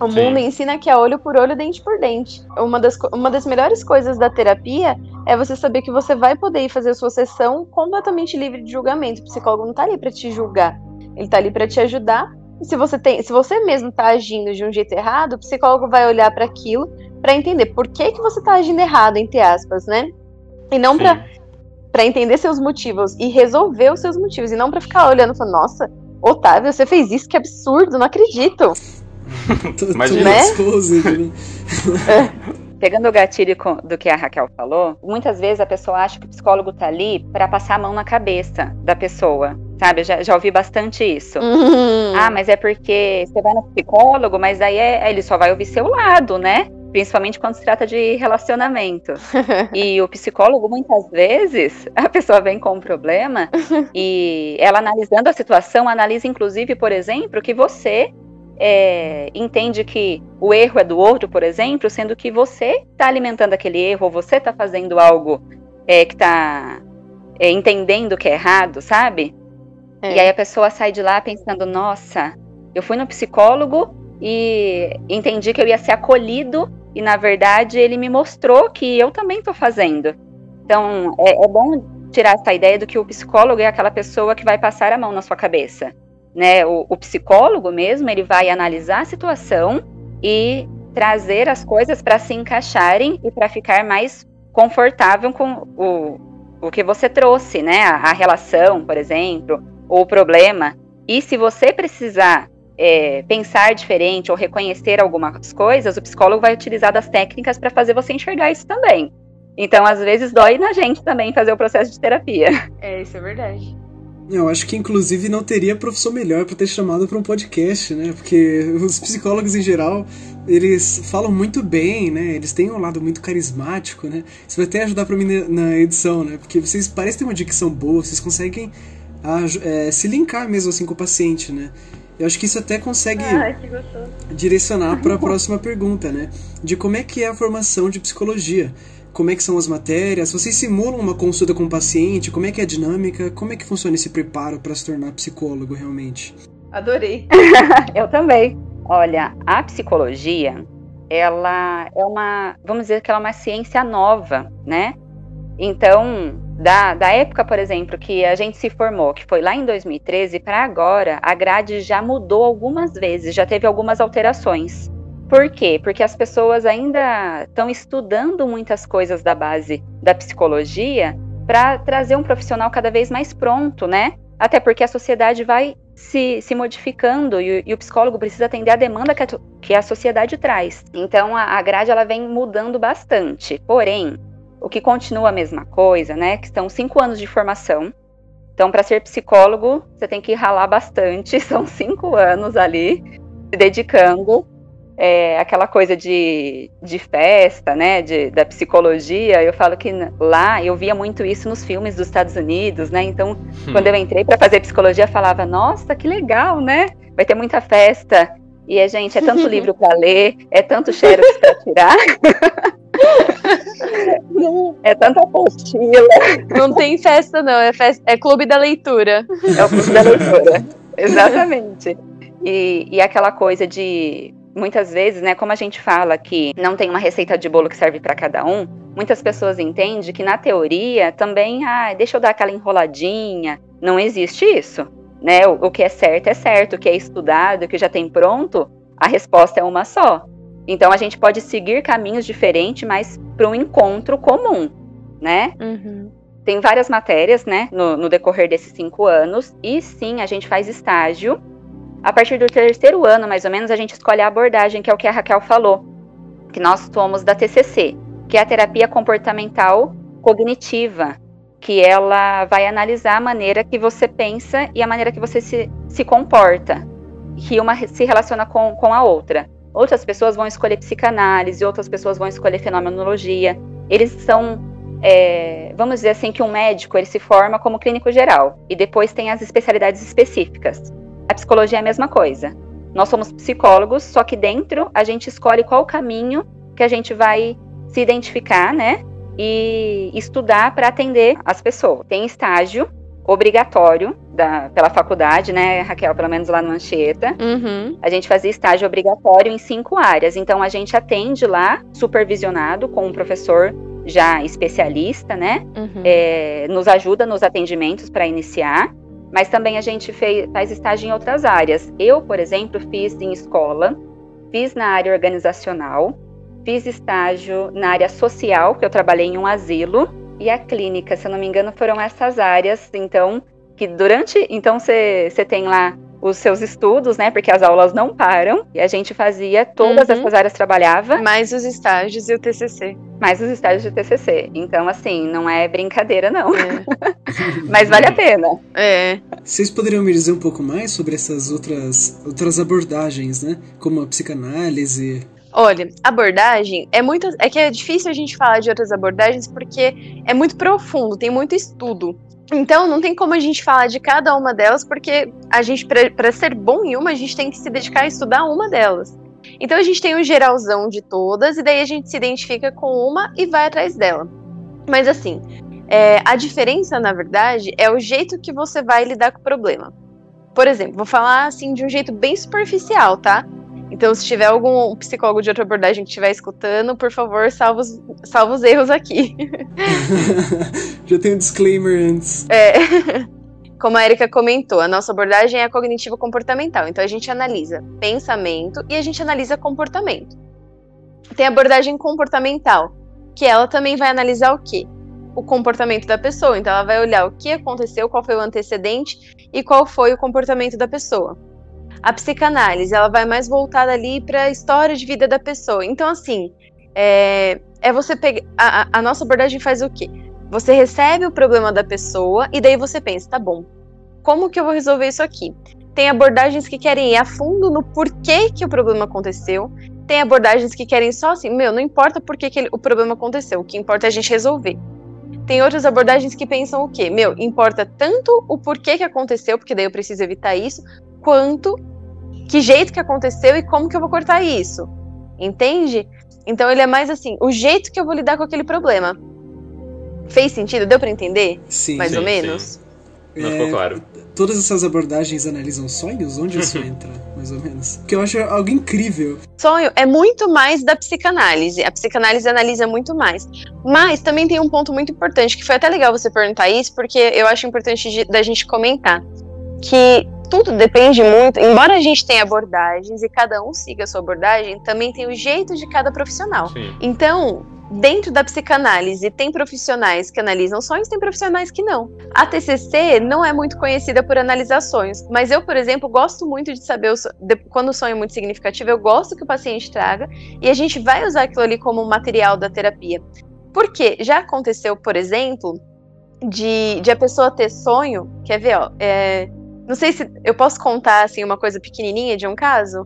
O Sim. mundo ensina que é olho por olho, dente por dente. Uma das, uma das melhores coisas da terapia é você saber que você vai poder ir fazer a sua sessão completamente livre de julgamento. O psicólogo não tá ali para te julgar. Ele tá ali para te ajudar. E se você tem, se você mesmo tá agindo de um jeito errado, o psicólogo vai olhar para aquilo para entender por que que você tá agindo errado, entre aspas, né? E não para para entender seus motivos e resolver os seus motivos e não para ficar olhando e falando, nossa, Otávio, você fez isso, que absurdo, não acredito. Imagina. Né? né? Pegando o gatilho do que a Raquel falou, muitas vezes a pessoa acha que o psicólogo tá ali para passar a mão na cabeça da pessoa. Sabe, já, já ouvi bastante isso. Uhum. Ah, mas é porque você vai no psicólogo, mas aí é, ele só vai ouvir seu lado, né? Principalmente quando se trata de relacionamento. e o psicólogo, muitas vezes, a pessoa vem com um problema e ela analisando a situação, analisa inclusive, por exemplo, que você é, entende que o erro é do outro, por exemplo, sendo que você está alimentando aquele erro, ou você está fazendo algo é, que está é, entendendo que é errado, sabe? É. E aí a pessoa sai de lá pensando: nossa, eu fui no psicólogo e entendi que eu ia ser acolhido, e na verdade ele me mostrou que eu também estou fazendo. Então é, é bom tirar essa ideia do que o psicólogo é aquela pessoa que vai passar a mão na sua cabeça né? O, o psicólogo mesmo, ele vai analisar a situação e trazer as coisas para se encaixarem e para ficar mais confortável com o, o que você trouxe, né? A, a, relação, por exemplo, ou o problema. E se você precisar é, pensar diferente ou reconhecer algumas coisas, o psicólogo vai utilizar das técnicas para fazer você enxergar isso também. Então, às vezes, dói na gente também fazer o processo de terapia. É, isso é verdade. Eu acho que inclusive não teria professor melhor para ter chamado para um podcast, né? Porque os psicólogos em geral, eles falam muito bem, né? Eles têm um lado muito carismático, né? Isso vai até ajudar para mim na edição, né? Porque vocês parecem ter uma dicção boa, vocês conseguem é, se linkar mesmo assim com o paciente, né? Eu acho que isso até consegue Ai, direcionar para a próxima pergunta, né? De como é que é a formação de psicologia como é que são as matérias, vocês simulam uma consulta com o paciente, como é que é a dinâmica, como é que funciona esse preparo para se tornar psicólogo realmente? Adorei. Eu também. Olha, a psicologia, ela é uma, vamos dizer que ela é uma ciência nova, né? Então, da, da época, por exemplo, que a gente se formou, que foi lá em 2013, para agora, a grade já mudou algumas vezes, já teve algumas alterações. Por quê? Porque as pessoas ainda estão estudando muitas coisas da base da psicologia para trazer um profissional cada vez mais pronto, né? Até porque a sociedade vai se, se modificando e, e, o psicólogo precisa atender a demanda que a, que a sociedade traz. Então a, a grade ela vem mudando bastante. Porém, o que continua a mesma coisa, né? Que são cinco anos de formação. Então, para ser psicólogo, você tem que ralar bastante. São cinco anos ali se dedicando. É, aquela coisa de, de festa, né? De, da psicologia. Eu falo que lá eu via muito isso nos filmes dos Estados Unidos, né? Então, hum. quando eu entrei para fazer psicologia, eu falava: Nossa, que legal, né? Vai ter muita festa. E, é, gente, é tanto livro para ler, é tanto xerox para tirar. é tanta apostila. Não tem festa, não. É, festa, é clube da leitura. É o clube da leitura. Exatamente. E, e aquela coisa de. Muitas vezes, né, como a gente fala que não tem uma receita de bolo que serve para cada um, muitas pessoas entendem que na teoria também, ah, deixa eu dar aquela enroladinha. Não existe isso. Né? O, o que é certo é certo, o que é estudado, o que já tem pronto, a resposta é uma só. Então a gente pode seguir caminhos diferentes, mas para um encontro comum, né? Uhum. Tem várias matérias, né, no, no, decorrer desses cinco anos, e sim, a gente faz estágio. A partir do terceiro ano, mais ou menos, a gente escolhe a abordagem, que é o que a Raquel falou, que nós somos da TCC, que é a terapia comportamental cognitiva, que ela vai analisar a maneira que você pensa e a maneira que você se, se comporta, que uma se relaciona com, com a outra. Outras pessoas vão escolher psicanálise, outras pessoas vão escolher fenomenologia. Eles são, é, vamos dizer assim, que um médico ele se forma como clínico geral e depois tem as especialidades específicas. A psicologia é a mesma coisa. Nós somos psicólogos, só que dentro a gente escolhe qual caminho que a gente vai se identificar, né? E estudar para atender as pessoas. Tem estágio obrigatório da, pela faculdade, né, Raquel, pelo menos lá no Anchieta. Uhum. A gente fazia estágio obrigatório em cinco áreas. Então a gente atende lá, supervisionado com um professor já especialista, né? Uhum. É, nos ajuda nos atendimentos para iniciar. Mas também a gente fez, faz estágio em outras áreas. Eu, por exemplo, fiz em escola, fiz na área organizacional, fiz estágio na área social, que eu trabalhei em um asilo, e a clínica, se eu não me engano, foram essas áreas, então, que durante. Então, você tem lá os seus estudos, né? Porque as aulas não param. E a gente fazia, todas uhum. essas áreas trabalhava. Mais os estágios e o TCC. Mais os estágios de TCC. Então, assim, não é brincadeira, não. É. Mas vale a pena. É. Vocês poderiam me dizer um pouco mais sobre essas outras, outras abordagens, né? Como a psicanálise, Olha, abordagem é muito. É que é difícil a gente falar de outras abordagens porque é muito profundo, tem muito estudo. Então, não tem como a gente falar de cada uma delas, porque a gente, para ser bom em uma, a gente tem que se dedicar a estudar uma delas. Então, a gente tem um geralzão de todas, e daí a gente se identifica com uma e vai atrás dela. Mas, assim, é, a diferença, na verdade, é o jeito que você vai lidar com o problema. Por exemplo, vou falar assim de um jeito bem superficial, tá? Então, se tiver algum psicólogo de outra abordagem que estiver escutando, por favor, salva os, salva os erros aqui. Já tem um disclaimer antes. É. Como a Erika comentou, a nossa abordagem é a cognitivo-comportamental. Então, a gente analisa pensamento e a gente analisa comportamento. Tem a abordagem comportamental, que ela também vai analisar o quê? O comportamento da pessoa. Então, ela vai olhar o que aconteceu, qual foi o antecedente e qual foi o comportamento da pessoa. A psicanálise, ela vai mais voltada ali para a história de vida da pessoa. Então, assim, é, é você pegar. A, nossa abordagem faz o quê? Você recebe o problema da pessoa e daí você pensa, tá bom, como que eu vou resolver isso aqui? Tem abordagens que querem ir a fundo no porquê que o problema aconteceu. Tem abordagens que querem só assim, meu, não importa por que, que o problema aconteceu, o que importa é a gente resolver. Tem outras abordagens que pensam o quê? Meu, importa tanto o porquê que aconteceu, porque daí eu preciso evitar isso, quanto que jeito que aconteceu e como que eu vou cortar isso. Entende? Então ele é mais assim, o jeito que eu vou lidar com aquele problema. Fez sentido? Deu para entender? Sim. Mais sim, ou menos? Sim. Não é, ficou claro. Todas essas abordagens analisam sonhos? Onde isso entra, mais ou menos? Porque eu acho algo incrível. Sonho é muito mais da psicanálise. A psicanálise analisa muito mais. Mas também tem um ponto muito importante, que foi até legal você perguntar isso, porque eu acho importante de, da gente comentar. Que tudo depende muito, embora a gente tenha abordagens e cada um siga a sua abordagem, também tem o jeito de cada profissional. Sim. Então, dentro da psicanálise, tem profissionais que analisam sonhos, tem profissionais que não. A TCC não é muito conhecida por analisar sonhos, mas eu, por exemplo, gosto muito de saber o de, quando o sonho é muito significativo, eu gosto que o paciente traga e a gente vai usar aquilo ali como material da terapia. Porque já aconteceu, por exemplo, de, de a pessoa ter sonho. Quer ver, ó? É, não sei se eu posso contar assim uma coisa pequenininha de um caso.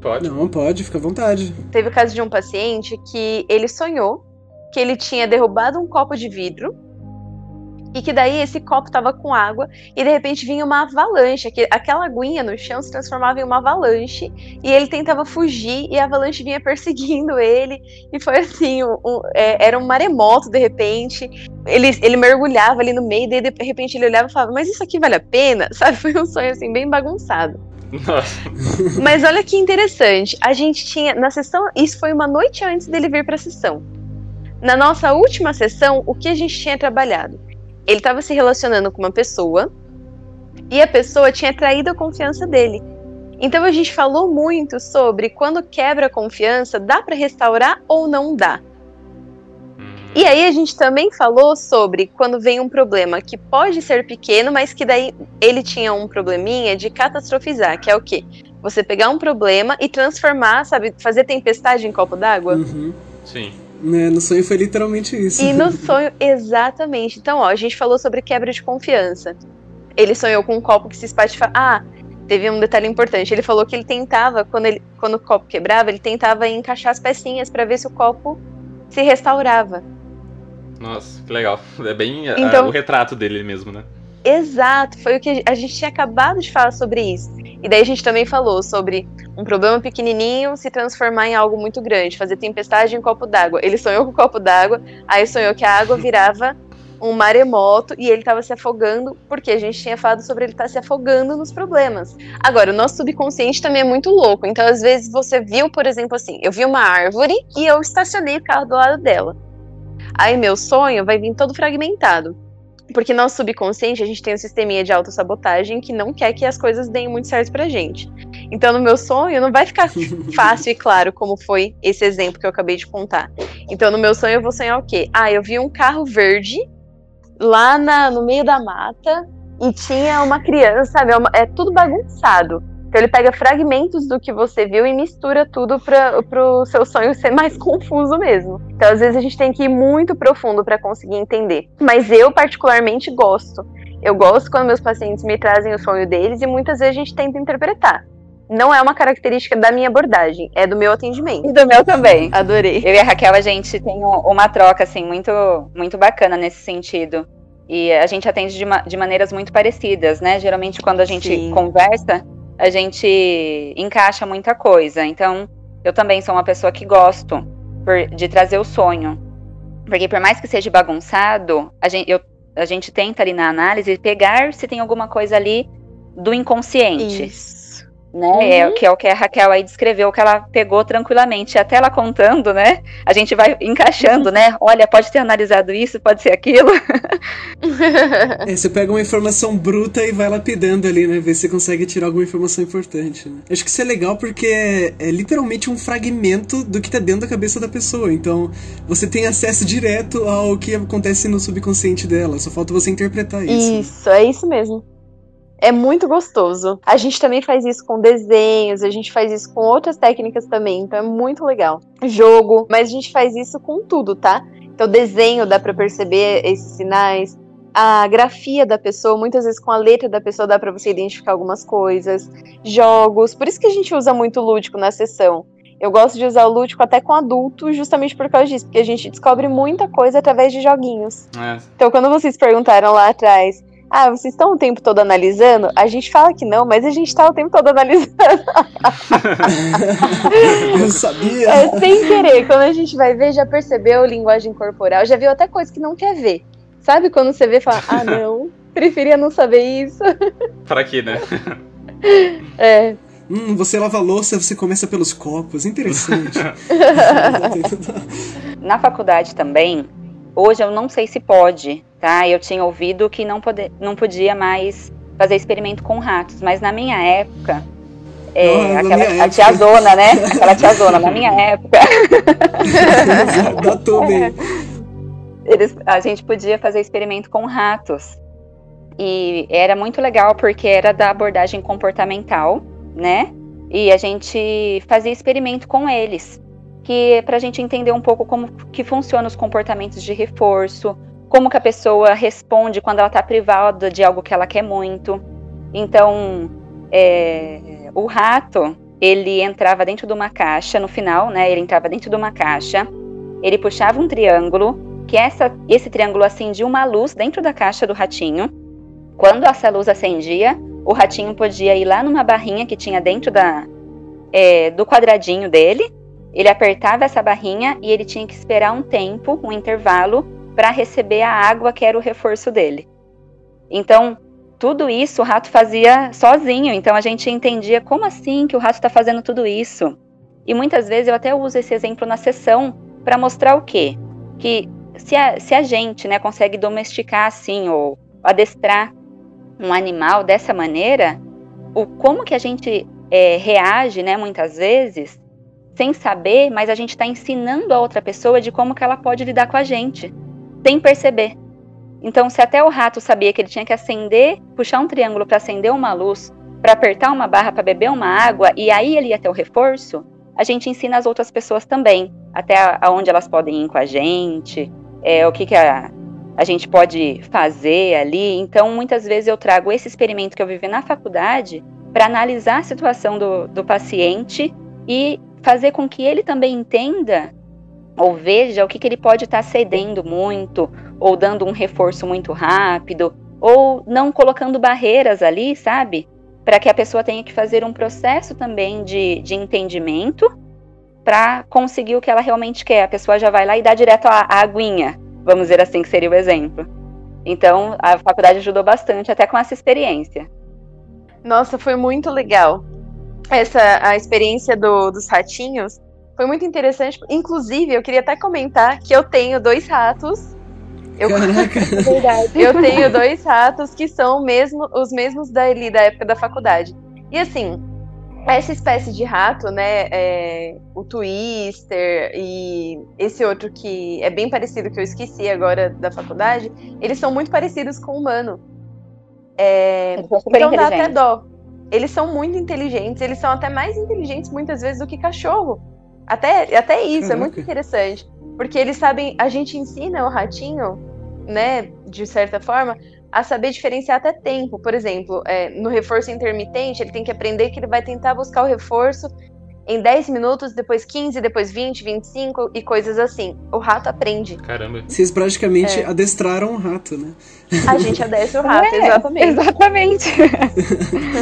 Pode. Não, pode, fica à vontade. Teve o caso de um paciente que ele sonhou que ele tinha derrubado um copo de vidro e que daí esse copo estava com água e de repente vinha uma avalanche, que aquela aguinha no chão se transformava em uma avalanche e ele tentava fugir e a avalanche vinha perseguindo ele e foi assim, um, um, é, era um maremoto de repente, ele, ele mergulhava ali no meio e de repente ele olhava e falava, mas isso aqui vale a pena? Sabe, foi um sonho assim bem bagunçado. Nossa. Mas olha que interessante, a gente tinha na sessão, isso foi uma noite antes dele vir para a sessão. Na nossa última sessão, o que a gente tinha trabalhado? Ele estava se relacionando com uma pessoa e a pessoa tinha traído a confiança dele. Então a gente falou muito sobre quando quebra a confiança, dá para restaurar ou não dá. E aí a gente também falou sobre quando vem um problema que pode ser pequeno, mas que daí ele tinha um probleminha de catastrofizar, que é o quê? Você pegar um problema e transformar, sabe, fazer tempestade em copo d'água. Uhum. Sim. Né, no sonho foi literalmente isso. E no sonho, exatamente. Então, ó, a gente falou sobre quebra de confiança. Ele sonhou com um copo que se espatifava. Ah, teve um detalhe importante. Ele falou que ele tentava, quando, ele, quando o copo quebrava, ele tentava encaixar as pecinhas para ver se o copo se restaurava. Nossa, que legal. É bem ah, Então- o retrato dele mesmo, né? Exato, foi o que a gente tinha acabado de falar sobre isso. E daí a gente também falou sobre um problema pequenininho se transformar em algo muito grande, fazer tempestade em copo d'água. Ele sonhou com o copo d'água, aí sonhou que a água virava um maremoto e ele estava se afogando, porque a gente tinha falado sobre ele estar se afogando nos problemas. Agora, o nosso subconsciente também é muito louco. Então, às vezes, você viu, por exemplo, assim, eu vi uma árvore e eu estacionei o carro do lado dela. Aí meu sonho vai vir todo fragmentado. Porque nosso subconsciente, a gente tem um sisteminha de autossabotagem que não quer que as coisas deem muito certo pra gente. Então, no meu sonho, não vai ficar fácil e claro como foi esse exemplo que eu acabei de contar. Então, no meu sonho, eu vou sonhar o quê? Ah, eu vi um carro verde lá na- no meio da mata e tinha uma criança, sabe? É, é tudo bagunçado. Então, ele pega fragmentos do que você viu e mistura tudo para pro seu sonho ser mais confuso mesmo. Então, às vezes, a gente tem que ir muito profundo para conseguir entender. Mas eu, particularmente, gosto. Eu gosto quando meus pacientes me trazem o sonho deles e muitas vezes a gente tenta interpretar. Não é uma característica da minha abordagem, é do meu atendimento. E do meu também. Adorei. Eu e a Raquel, a gente tem um- uma troca, assim, muito, muito bacana nesse sentido. E a gente atende de, ma- de maneiras muito parecidas, né? Geralmente, quando a gente Sim. conversa, a gente encaixa muita coisa. Então, eu também sou uma pessoa que gosto por- de trazer o sonho. Porque por mais que seja bagunçado, a gente, eu- a gente tenta ali na análise pegar se tem alguma coisa ali do inconsciente Isso. Né? É, que é o que a Raquel aí descreveu, que ela pegou tranquilamente. Até ela contando, né? A gente vai encaixando, né? Olha, pode ter analisado isso, pode ser aquilo. É, você pega uma informação bruta e vai lapidando ali, né? Ver se consegue tirar alguma informação importante. Né? Acho que isso é legal porque é, é literalmente um fragmento do que tá dentro da cabeça da pessoa. Então, você tem acesso direto ao que acontece no subconsciente dela. Só falta você interpretar isso. Isso, é isso mesmo. É muito gostoso. A gente também faz isso com desenhos, a gente faz isso com outras técnicas também, então é muito legal. Jogo, mas a gente faz isso com tudo, tá? Então, desenho dá pra perceber esses sinais. A grafia da pessoa, muitas vezes com a letra da pessoa dá pra você identificar algumas coisas. Jogos, por isso que a gente usa muito lúdico na sessão. Eu gosto de usar o lúdico até com adulto, justamente por causa disso, porque a gente descobre muita coisa através de joguinhos. É, Então, quando vocês perguntaram lá atrás, ah, vocês estão o tempo todo analisando? A gente fala que não, mas a gente tá o tempo todo analisando. Eu sabia! É sem querer. Quando a gente vai ver, já percebeu linguagem corporal, já viu até coisa que não quer ver. Sabe quando você vê e fala, ah, não, preferia não saber isso. Pra quê, né? É. Hum, você lava a louça, você começa pelos copos. Interessante. Na faculdade também, hoje eu não sei se pode, tá? Eu tinha ouvido que não, pode, não podia mais fazer experimento com ratos, mas na minha época. É, Não, aquela, minha a época. tiazona, né? Aquela tiazona, na minha época. Datou bem. eles, a gente podia fazer experimento com ratos. E era muito legal porque era da abordagem comportamental, né? E a gente fazia experimento com eles. que é para a gente entender um pouco como que funcionam os comportamentos de reforço, como que a pessoa responde quando ela está privada de algo que ela quer muito. Então, é, o rato, ele entrava dentro de uma caixa, no final, né, ele entrava dentro de uma caixa, ele puxava um triângulo, que essa, esse triângulo acendia uma luz dentro da caixa do ratinho. Quando essa luz acendia, o ratinho podia ir lá numa barrinha que tinha dentro da, é, do quadradinho dele, ele apertava essa barrinha e ele tinha que esperar um tempo, um intervalo, para receber a água que era o reforço dele. Então, tudo isso o rato fazia sozinho. Então, a gente entendia como assim que o rato está fazendo tudo isso. E muitas vezes eu até uso esse exemplo na sessão para mostrar o quê? Que se a, se a gente né, consegue domesticar assim ou adestrar um animal dessa maneira, o como que a gente é, reage, né, muitas vezes, sem saber, mas a gente está ensinando a outra pessoa de como que ela pode lidar com a gente, sem perceber. Então, se até o rato sabia que ele tinha que acender, puxar um triângulo para acender uma luz, para apertar uma barra para beber uma água, e aí ele ia ter o reforço, a gente ensina as outras pessoas também, até aonde elas podem ir com a gente, é, o que, que a, a gente pode fazer ali. Então, muitas vezes eu trago esse experimento que eu vivi na faculdade para analisar a situação do, do paciente e fazer com que ele também entenda ou veja o que, que ele pode estar tá cedendo muito, ou dando um reforço muito rápido, ou não colocando barreiras ali, sabe? Para que a pessoa tenha que fazer um processo também de, de entendimento para conseguir o que ela realmente quer. A pessoa já vai lá e dá direto a, a aguinha, vamos dizer assim, que seria o exemplo. Então, a faculdade ajudou bastante até com essa experiência. Nossa, foi muito legal essa a experiência do, dos ratinhos foi muito interessante. Inclusive, eu queria até comentar que eu tenho dois ratos. Eu, eu tenho dois ratos que são mesmo, os mesmos dali da época da faculdade. E assim, essa espécie de rato, né, é, o Twister e esse outro que é bem parecido que eu esqueci agora da faculdade, eles são muito parecidos com o humano. É, então dá até dó eles são muito inteligentes, eles são até mais inteligentes muitas vezes do que cachorro. Até, até isso, Caraca. é muito interessante. Porque eles sabem, a gente ensina o ratinho, né, de certa forma, a saber diferenciar até tempo. Por exemplo, é, no reforço intermitente, ele tem que aprender que ele vai tentar buscar o reforço em 10 minutos, depois 15, depois 20, 25 e coisas assim. O rato aprende. Caramba. Vocês praticamente é. adestraram o rato, né? A gente adestra o rato, é, exatamente. Exatamente.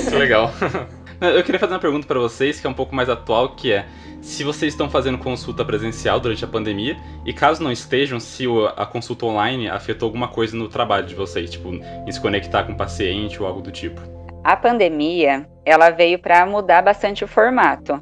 Que legal. Eu queria fazer uma pergunta para vocês que é um pouco mais atual, que é se vocês estão fazendo consulta presencial durante a pandemia e caso não estejam, se a consulta online afetou alguma coisa no trabalho de vocês, tipo, em se conectar com o paciente ou algo do tipo. A pandemia, ela veio para mudar bastante o formato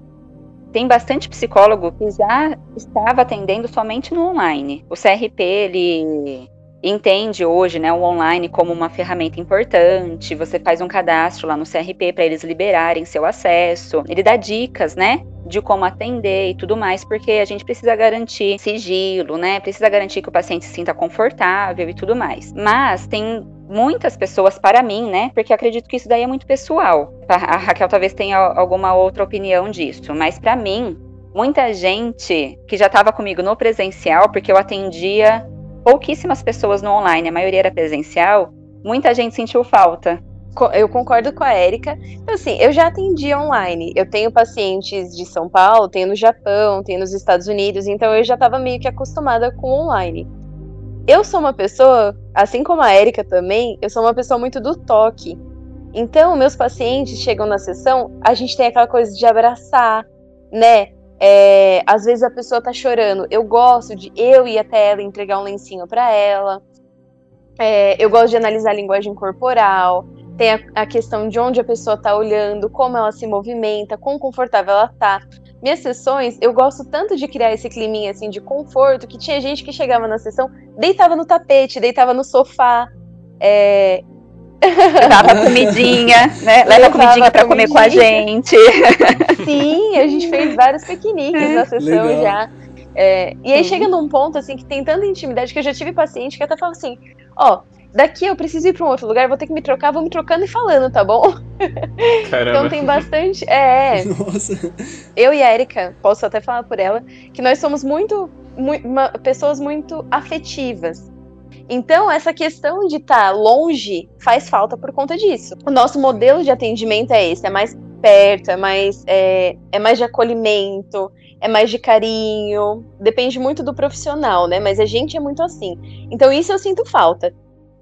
tem bastante psicólogo que já estava atendendo somente no online. O CRP, ele entende hoje né, o online como uma ferramenta importante. Você faz um cadastro lá no CRP para eles liberarem seu acesso. Ele dá dicas, né? De como atender e tudo mais, porque a gente precisa garantir sigilo, né? Precisa garantir que o paciente se sinta confortável e tudo mais. Mas tem muitas pessoas para mim, né? Porque acredito que isso daí é muito pessoal. A Raquel talvez tenha alguma outra opinião disso, mas para mim, muita gente que já estava comigo no presencial, porque eu atendia pouquíssimas pessoas no online, a maioria era presencial, muita gente sentiu falta. Eu concordo com a Érica. Então, assim, eu já atendi online. Eu tenho pacientes de São Paulo, tenho no Japão, tenho nos Estados Unidos, então eu já estava meio que acostumada com online eu sou uma pessoa, assim como a Érica também, eu sou uma pessoa muito do toque. Então, meus pacientes chegam na sessão, a gente tem aquela coisa de abraçar, né? É, às vezes a pessoa tá chorando, eu gosto de eu ir até ela entregar um lencinho para ela. É, eu gosto de analisar a linguagem corporal. Tem a, a, questão de onde a pessoa tá olhando, como ela se movimenta, quão confortável ela tá minhas sessões, eu gosto tanto de criar esse climinha assim de conforto que tinha gente que chegava na sessão, deitava no tapete, deitava no sofá. É... Levava comidinha, né? Leva comidinha para comer com a gente. Sim, a gente fez vários piqueniques na sessão Legal. já. É, e aí chega num ponto assim que tem tanta intimidade que eu já tive paciente que até fala assim: ó, daqui eu preciso ir para um outro lugar, vou ter que me trocar, vou me trocando e falando, tá bom? Caramba. Então tem bastante. É, Nossa. eu e a Erika, posso até falar por ela, que nós somos muito, mui- uma- pessoas muito afetivas. Então, essa questão de estar longe faz falta por conta disso. O nosso modelo de atendimento é esse: é mais perto, é mais, é, é mais de acolhimento, é mais de carinho. Depende muito do profissional, né? Mas a gente é muito assim. Então, isso eu sinto falta.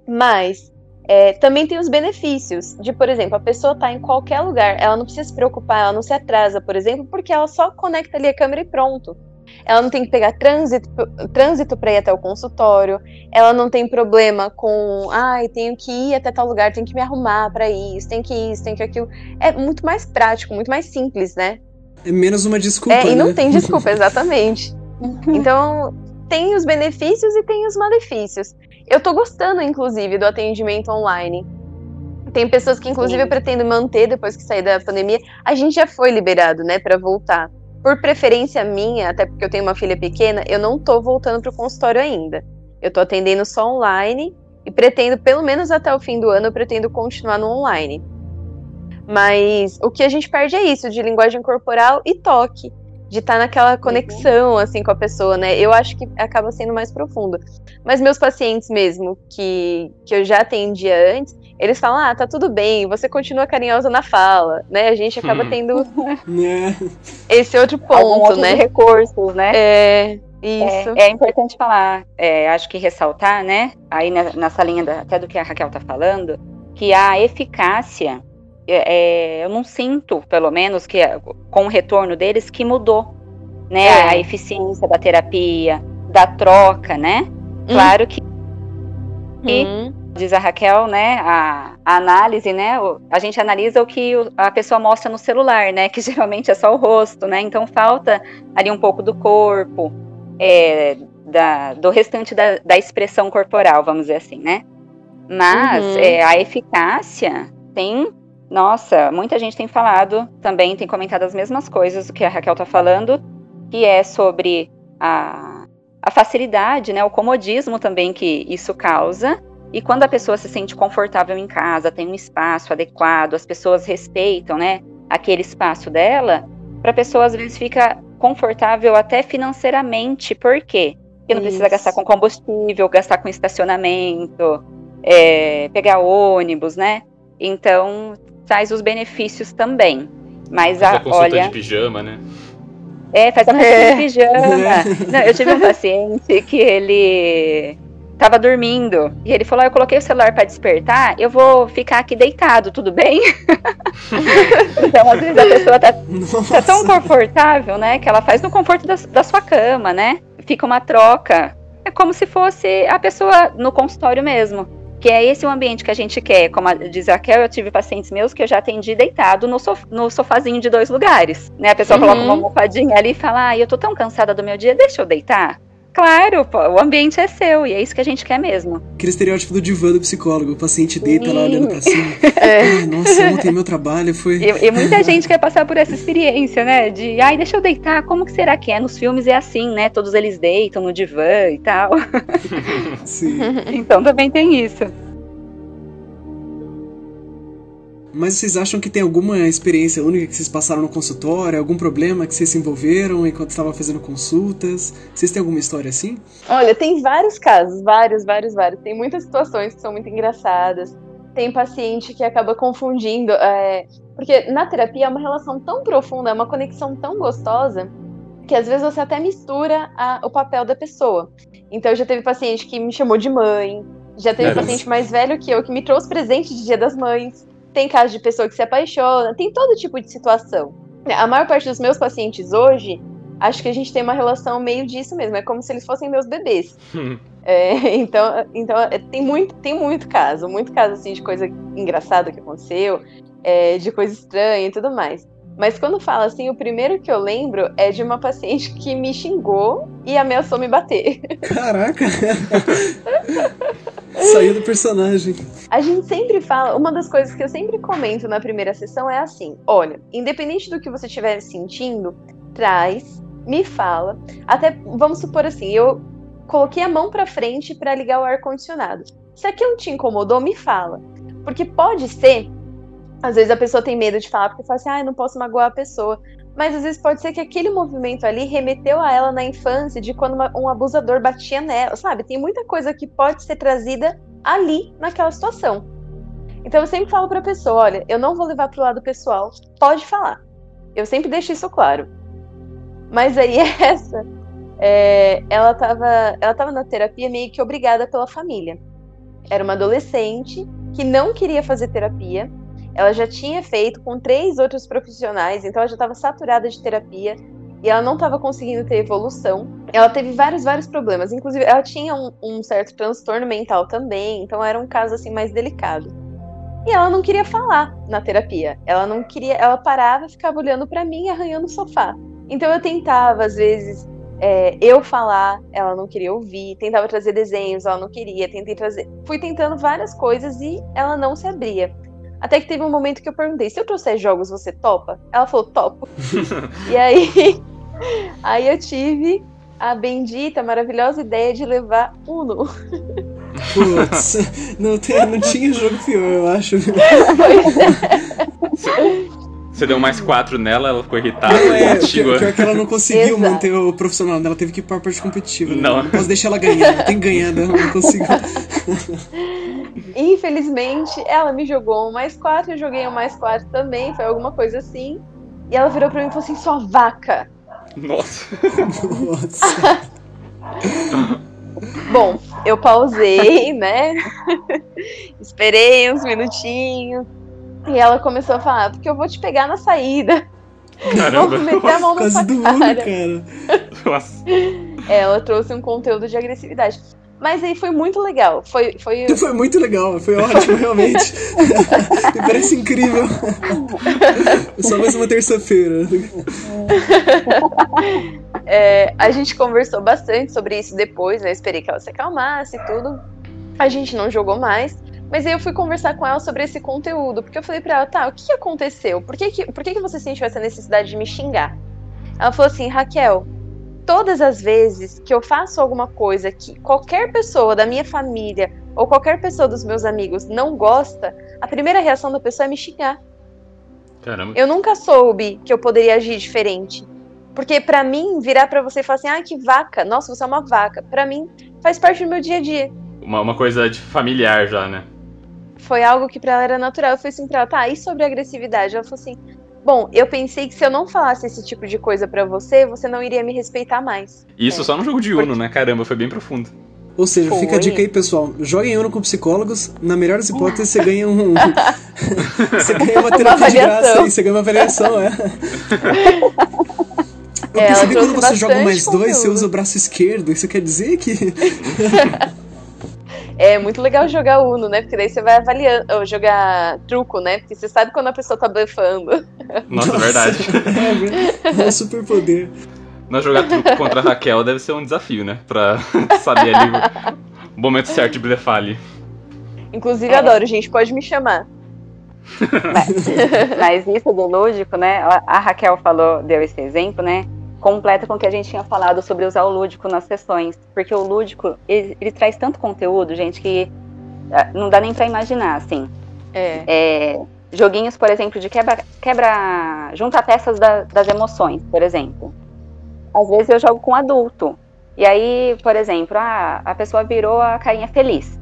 Mas é, também tem os benefícios de, por exemplo, a pessoa tá em qualquer lugar, ela não precisa se preocupar, ela não se atrasa, por exemplo, porque ela só conecta ali a câmera e pronto. Ela não tem que pegar trânsito, trânsito para ir até o consultório, ela não tem problema com, ai, tenho que ir até tal lugar, tenho que me arrumar para isso, tem que isso, tem que aquilo. É muito mais prático, muito mais simples, né? É menos uma desculpa, é, e não né? tem desculpa, exatamente. Então, tem os benefícios e tem os malefícios. Eu tô gostando, inclusive, do atendimento online. Tem pessoas que, inclusive, eu pretendo manter depois que sair da pandemia. A gente já foi liberado, né, para voltar. Por preferência minha, até porque eu tenho uma filha pequena, eu não tô voltando pro consultório ainda. Eu tô atendendo só online e pretendo, pelo menos até o fim do ano, eu pretendo continuar no online. Mas o que a gente perde é isso, de linguagem corporal e toque. De estar naquela conexão, assim, com a pessoa, né? Eu acho que acaba sendo mais profundo. Mas meus pacientes mesmo, que, que eu já atendia antes, eles falam, ah, tá tudo bem, você continua carinhosa na fala, né? A gente acaba Hum. tendo Né? esse outro ponto, outros né? recursos, né? É, isso. É, é importante falar, é, acho que ressaltar, né? Aí na- nessa linha da- até do que a Raquel tá falando, que a eficácia, é, é, eu não sinto, pelo menos, que com o retorno deles, que mudou, né? É. A eficiência da terapia, da troca, né? Claro que Hum, diz a Raquel, né, a, a análise, né, o- a gente analisa o que o- a pessoa mostra no celular, né, que geralmente é só o rosto, né, então falta ali um pouco do corpo, é, da, do restante da, da expressão corporal, vamos dizer assim, né. Mas Uhum. é, a eficácia tem, nossa, muita gente tem falado também, tem comentado as mesmas coisas que a Raquel tá falando, que é sobre a, a facilidade, né, o comodismo também que isso causa, e quando a pessoa se sente confortável em casa, tem um espaço adequado, as pessoas respeitam, né, aquele espaço dela, para a pessoa às vezes fica confortável até financeiramente. Por quê? Porque não precisa Isso. gastar com combustível, gastar com estacionamento, é, pegar ônibus, né? Então traz os benefícios também. Mas a, a consulta olha, de pijama, né? é, faz a consulta É. de pijama. Não, eu tive um paciente que ele tava dormindo e ele falou: "Ah, "Eu coloquei o celular para despertar, eu vou ficar aqui deitado, tudo bem?" então, às vezes a pessoa tá, tá tão confortável, né, que ela faz no conforto da, da sua cama, né? Fica uma troca. É como se fosse a pessoa no consultório mesmo. Que é esse o ambiente que a gente quer. Como diz a Raquel, eu tive pacientes meus que eu já atendi deitado no, sof- no sofazinho de dois lugares. Né? A pessoa Uhum. coloca uma almofadinha ali e fala: Ah, eu tô tão cansada do meu dia, deixa eu deitar. Claro, pô, o ambiente é seu e é isso que a gente quer mesmo. Aquele estereótipo do divã do psicólogo. O paciente deita lá Sim. olhando pra cima. É. Ai, nossa, ontem meu trabalho foi. E, e muita gente quer passar por essa experiência, né? De, ai, deixa eu deitar, como que será que é? Nos filmes é assim, né? Todos eles deitam no divã e tal. Sim. Então também tem isso. Mas vocês acham que tem alguma experiência única que vocês passaram no consultório? Algum problema que vocês se envolveram enquanto estavam fazendo consultas? Vocês têm alguma história assim? Olha, tem vários casos, vários, vários, vários. Tem muitas situações que são muito engraçadas. Tem paciente que acaba confundindo. é, Porque na terapia é uma relação tão profunda, é uma conexão tão gostosa, que às vezes você até mistura a- o papel da pessoa. Então já teve paciente que me chamou de mãe, já teve Nossa. paciente mais velho que eu que me trouxe presente de Dia das Mães. Tem caso de pessoa que se apaixona, tem todo tipo de situação. A maior parte dos meus pacientes hoje, acho que a gente tem uma relação meio disso mesmo. É como se eles fossem meus bebês. É, então, então é, tem muito, tem muito caso, muito caso assim de coisa engraçada que aconteceu, é, de coisa estranha e tudo mais. Mas quando fala assim, o primeiro que eu lembro é de uma paciente que me xingou e ameaçou me bater. Caraca! Saiu do personagem. A gente sempre fala, uma das coisas que eu sempre comento na primeira sessão é assim: olha, independente do que você estiver sentindo, traz, me fala. Até, vamos supor assim, eu coloquei a mão pra frente pra ligar o ar-condicionado. Se aquilo te incomodou, me fala. Porque pode ser, às vezes a pessoa tem medo de falar, porque fala assim, ah, eu não posso magoar a pessoa. Mas às vezes pode ser que aquele movimento ali remeteu a ela na infância, de quando uma, um abusador batia nela, sabe? Tem muita coisa que pode ser trazida ali, naquela situação. Então eu sempre falo pra pessoa, olha, eu não vou levar pro lado pessoal, pode falar. Eu sempre deixo isso claro. Mas aí essa, é, ela, tava, ela tava na terapia meio que obrigada pela família. Era uma adolescente que não queria fazer terapia. Ela já tinha feito com três outros profissionais, então ela já estava saturada de terapia e ela não estava conseguindo ter evolução. Ela teve vários, vários problemas. Inclusive, ela tinha um, um certo transtorno mental também, então era um caso assim mais delicado. E ela não queria falar na terapia. Ela não queria, ela parava, ficava olhando para mim, arranhando o sofá. Então eu tentava às vezes é, eu falar, ela não queria ouvir, tentava trazer desenhos, ela não queria, tentei trazer. Fui tentando várias coisas e ela não se abria. Até que teve um momento que eu perguntei: se eu trouxer jogos, você topa? Ela falou: topo. e aí, aí eu tive a bendita, maravilhosa ideia de levar Uno. Putz, não, tem, não tinha jogo pior, eu acho. Pois é. Você deu mais quatro nela, ela ficou irritada. É, pior, pior que ela não conseguiu manter o profissional dela, teve que ir pra parte competitiva. Né? Não. Não posso deixar ela ganhar, tem que ganhar, né? não consigo. Infelizmente, ela me jogou um mais quatro, eu joguei um mais quatro também, foi alguma coisa assim. E ela virou pra mim e falou assim: sua vaca. Nossa. Nossa. Bom, eu pausei, né? Esperei uns minutinhos. E ela começou a falar, porque eu vou te pegar na saída. Caramba. Vou meter a mão na sua do cara. Cara. Nossa. Ela trouxe um conteúdo de agressividade. Mas aí foi muito legal. Foi, foi... Foi muito legal, foi ótimo, realmente. Me parece incrível. Só mais uma terça-feira. É, a gente conversou bastante sobre isso depois, né? Esperei que ela se acalmasse e tudo. A gente não jogou mais. Mas aí eu fui conversar com ela sobre esse conteúdo, porque eu falei pra ela, tá, o que aconteceu? Por que, que, por que, que você sentiu essa necessidade de me xingar? Ela falou assim, Raquel, todas as vezes que eu faço alguma coisa que qualquer pessoa da minha família ou qualquer pessoa dos meus amigos não gosta, a primeira reação da pessoa é me xingar. Caramba. Eu nunca soube que eu poderia agir diferente. Porque para mim, virar para você e falar assim, ah, que vaca, nossa, você é uma vaca, para mim faz parte do meu dia a dia. Uma, uma coisa de familiar já, né? Foi algo que para ela era natural. Eu falei assim pra ela, tá, e sobre agressividade? Ela falou assim: Bom, eu pensei que se eu não falasse esse tipo de coisa para você, você não iria me respeitar mais. Isso é. só no jogo de Uno, Porque... né? Caramba, foi bem profundo. Ou seja, foi. fica a dica aí, pessoal. Joguem Uno com psicólogos. Na melhor das hipóteses, você ganha um. você ganha uma terapia uma de graça aí, você ganha uma avaliação, é. Eu é, percebi que quando você joga mais conteúdo. dois, você usa o braço esquerdo. Isso quer dizer que. É muito legal jogar Uno, né? Porque daí você vai avaliando, ou jogar truco, né? Porque você sabe quando a pessoa tá blefando. Nossa, Nossa verdade. É, é super poder. Nós jogar truco contra a Raquel deve ser um desafio, né? Pra saber ali o momento certo de blefar ali. Inclusive, é. adoro, gente, pode me chamar. mas, mas isso do lúdico, né? A Raquel falou, deu esse exemplo, né? Completa com o que a gente tinha falado sobre usar o lúdico nas sessões. Porque o lúdico, ele, ele traz tanto conteúdo, gente, que ah, não dá nem para imaginar, assim. É. é. joguinhos, por exemplo, de quebra, quebra junta peças da, das emoções, por exemplo. Às vezes eu jogo com adulto. E aí, por exemplo, a, a pessoa virou a carinha feliz.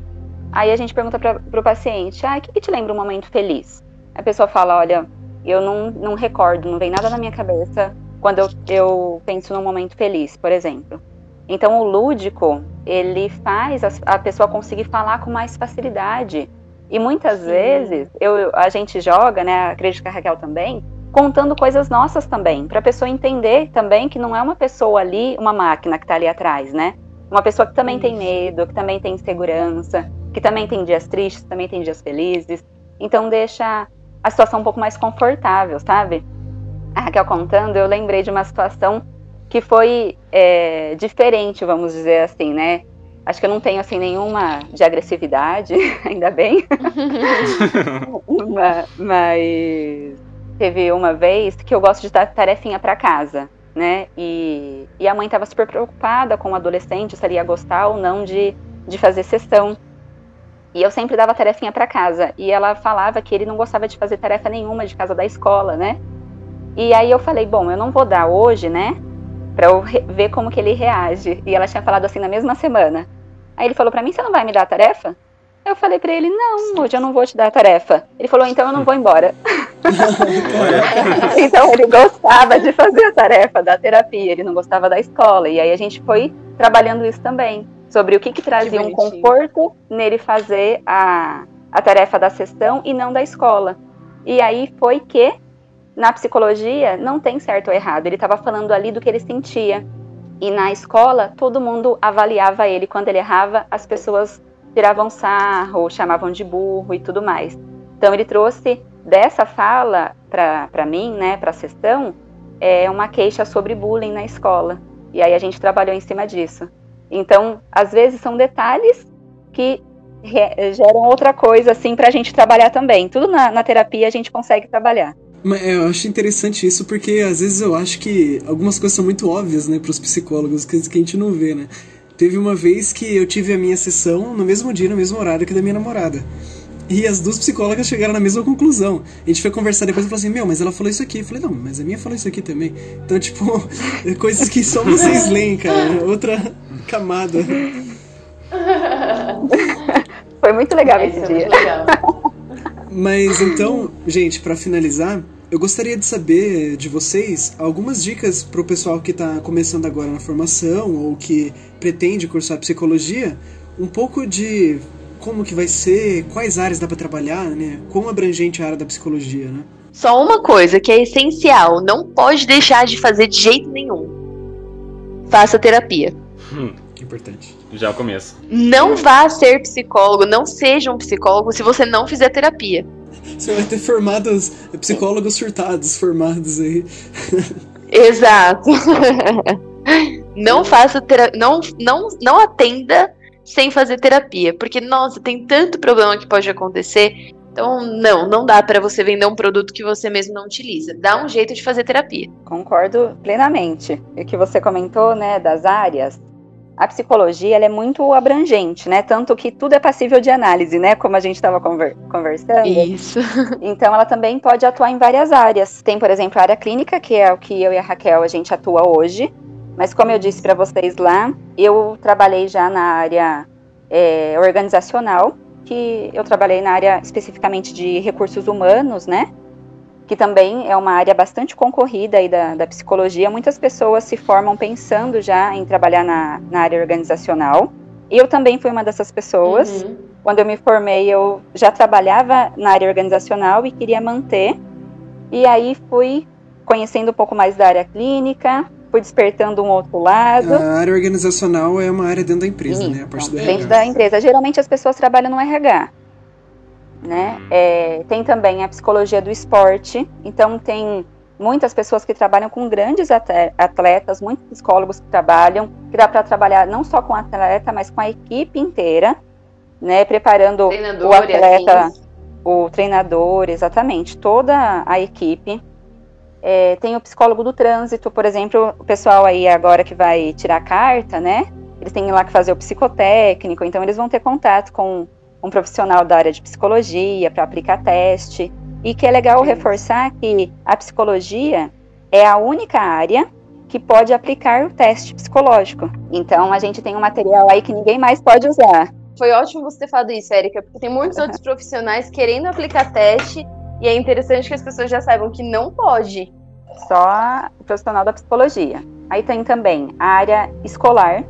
Aí a gente pergunta para o paciente, ah, o que, que te lembra um momento feliz? A pessoa fala, olha, eu não, não recordo, não vem nada na minha cabeça quando eu, eu penso num momento feliz, por exemplo. Então, o lúdico, ele faz a, a pessoa conseguir falar com mais facilidade. E muitas Sim. vezes, eu, a gente joga, né, acredito que a Raquel também, contando coisas nossas também, para a pessoa entender também que não é uma pessoa ali, uma máquina que está ali atrás, né? Uma pessoa que também Sim. tem medo, que também tem insegurança, que também tem dias tristes, também tem dias felizes. Então, deixa a situação um pouco mais confortável, sabe? A Raquel contando, eu lembrei de uma situação que foi é, diferente, vamos dizer assim, né? Acho que eu não tenho assim nenhuma de agressividade, ainda bem. mas, teve uma vez que eu gosto de dar tarefinha para casa, né? E, e a mãe estava super preocupada com o adolescente, se ele ia gostar ou não de, de fazer sessão. E eu sempre dava tarefinha para casa. E ela falava que ele não gostava de fazer tarefa nenhuma de casa da escola, né? E aí eu falei, bom, eu não vou dar hoje, né? Pra eu ver como que ele reage. E ela tinha falado assim na mesma semana. Aí ele falou para mim, você não vai me dar a tarefa? Eu falei para ele, não, hoje eu não vou te dar a tarefa. Ele falou, então eu não vou embora. então ele gostava de fazer a tarefa da terapia, ele não gostava da escola. E aí a gente foi trabalhando isso também sobre o que, que trazia que um conforto nele fazer a, a tarefa da sessão e não da escola. E aí foi que, na psicologia, não tem certo ou errado. Ele estava falando ali do que ele sentia. E na escola, todo mundo avaliava ele. Quando ele errava, as pessoas tiravam sarro, chamavam de burro e tudo mais. Então, ele trouxe dessa fala para mim, né, para a sessão, é uma queixa sobre bullying na escola. E aí a gente trabalhou em cima disso. Então, às vezes são detalhes que geram outra coisa, assim, para a gente trabalhar também. Tudo na, na terapia a gente consegue trabalhar. Mas é, eu acho interessante isso porque às vezes eu acho que algumas coisas são muito óbvias, né, para os psicólogos, coisas que a gente não vê, né. Teve uma vez que eu tive a minha sessão no mesmo dia, no mesmo horário que da minha namorada. E as duas psicólogas chegaram na mesma conclusão. A gente foi conversar depois e falou assim: Meu, mas ela falou isso aqui. Eu falei: Não, mas a minha falou isso aqui também. Então, tipo, coisas que só vocês leem, cara. Outra camada. Foi muito legal é, esse dia. Legal. Mas então, gente, para finalizar, eu gostaria de saber de vocês algumas dicas para o pessoal que está começando agora na formação ou que pretende cursar psicologia, um pouco de como que vai ser, quais áreas dá para trabalhar, né? Quão abrangente é a área da psicologia, né? Só uma coisa que é essencial, não pode deixar de fazer de jeito nenhum. Faça terapia. Hum, importante. Já é começo. Não vá ser psicólogo, não seja um psicólogo se você não fizer terapia. Você vai ter formados, psicólogos surtados formados aí. Exato. não faça terapia, não, não, não atenda sem fazer terapia, porque nossa, tem tanto problema que pode acontecer. Então, não, não dá para você vender um produto que você mesmo não utiliza. Dá um jeito de fazer terapia. Concordo plenamente. E que você comentou, né, das áreas, a psicologia ela é muito abrangente, né? Tanto que tudo é passível de análise, né? Como a gente estava conver conversando. Isso. Então ela também pode atuar em várias áreas. Tem, por exemplo, a área clínica, que é o que eu e a Raquel a gente atua hoje. Mas como eu disse para vocês lá, eu trabalhei já na área é, organizacional, que eu trabalhei na área especificamente de recursos humanos, né? Que também é uma área bastante concorrida aí da, da psicologia. Muitas pessoas se formam pensando já em trabalhar na, na área organizacional. Eu também fui uma dessas pessoas. Uhum. Quando eu me formei, eu já trabalhava na área organizacional e queria manter. E aí fui conhecendo um pouco mais da área clínica, foi despertando um outro lado. A área organizacional é uma área dentro da empresa, né? A parte do dentro RH. da empresa. Geralmente as pessoas trabalham no RH. Né? Uhum. É, tem também a psicologia do esporte. Então tem muitas pessoas que trabalham com grandes atletas, muitos psicólogos que trabalham, que dá para trabalhar não só com o atleta, mas com a equipe inteira, né? Preparando Treinador, o atleta, o treinador, exatamente, toda a equipe. É, tem o psicólogo do trânsito, por exemplo, o pessoal aí agora que vai tirar carta, né? Eles têm lá que fazer o psicotécnico, então eles vão ter contato com um profissional da área de psicologia para aplicar teste. E que é legal reforçar que a psicologia é a única área que pode aplicar o teste psicológico. Então a gente tem um material aí que ninguém mais pode usar. Foi ótimo você ter falado isso, Érica, porque tem muitos outros profissionais querendo aplicar teste e é interessante que as pessoas já saibam que não pode. Só o profissional da psicologia. Aí tem também a área escolar,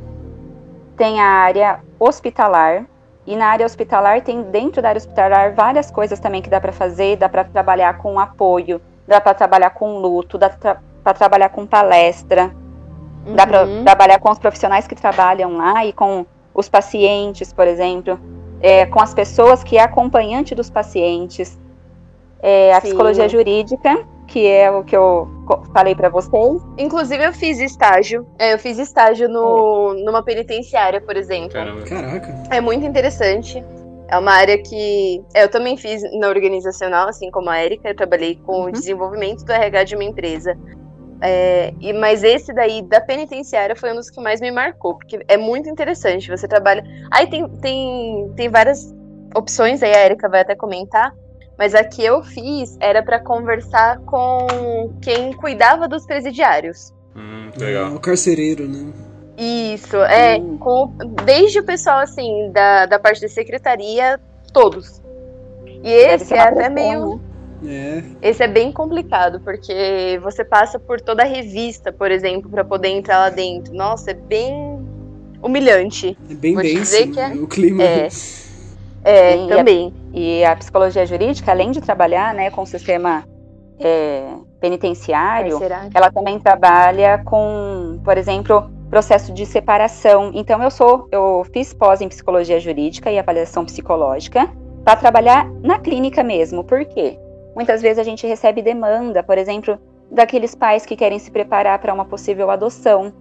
tem a área hospitalar, e na área hospitalar tem dentro da área hospitalar várias coisas também que dá para fazer, dá para trabalhar com apoio, dá para trabalhar com luto, dá para trabalhar com palestra, uhum. dá para trabalhar com os profissionais que trabalham lá e com os pacientes, por exemplo, é, com as pessoas que é acompanhante dos pacientes é, a Sim. psicologia jurídica, que é o que eu falei para vocês. Inclusive, eu fiz estágio. É, eu fiz estágio no, numa penitenciária, por exemplo. Caramba. Caraca. É muito interessante. É uma área que eu também fiz na organizacional, assim como a Erika. Eu trabalhei com uhum. o desenvolvimento do RH de uma empresa. É, e, mas esse daí da penitenciária foi um dos que mais me marcou, porque é muito interessante. Você trabalha. Aí tem, tem, tem várias opções, aí a Erika vai até comentar, mas a que eu fiz era para conversar com quem cuidava dos presidiários. Hum, legal. É, o carcereiro, né? Isso, é, Hum. com, desde o pessoal, assim, da, da parte da secretaria, todos. E esse é até meio. né? É. Esse é bem complicado, porque você passa por toda a revista, por exemplo, para poder entrar lá dentro. Nossa, é bem humilhante. É bem Vou dizer que é- né? o clima. É. É, e a- também. E a psicologia jurídica, além de trabalhar né, com o sistema é, penitenciário, Será? ela também trabalha com, por exemplo, processo de separação. Então eu sou, eu fiz pós em psicologia jurídica e avaliação psicológica para trabalhar na clínica mesmo. Por quê? Muitas vezes a gente recebe demanda, por exemplo, daqueles pais que querem se preparar para uma possível adoção.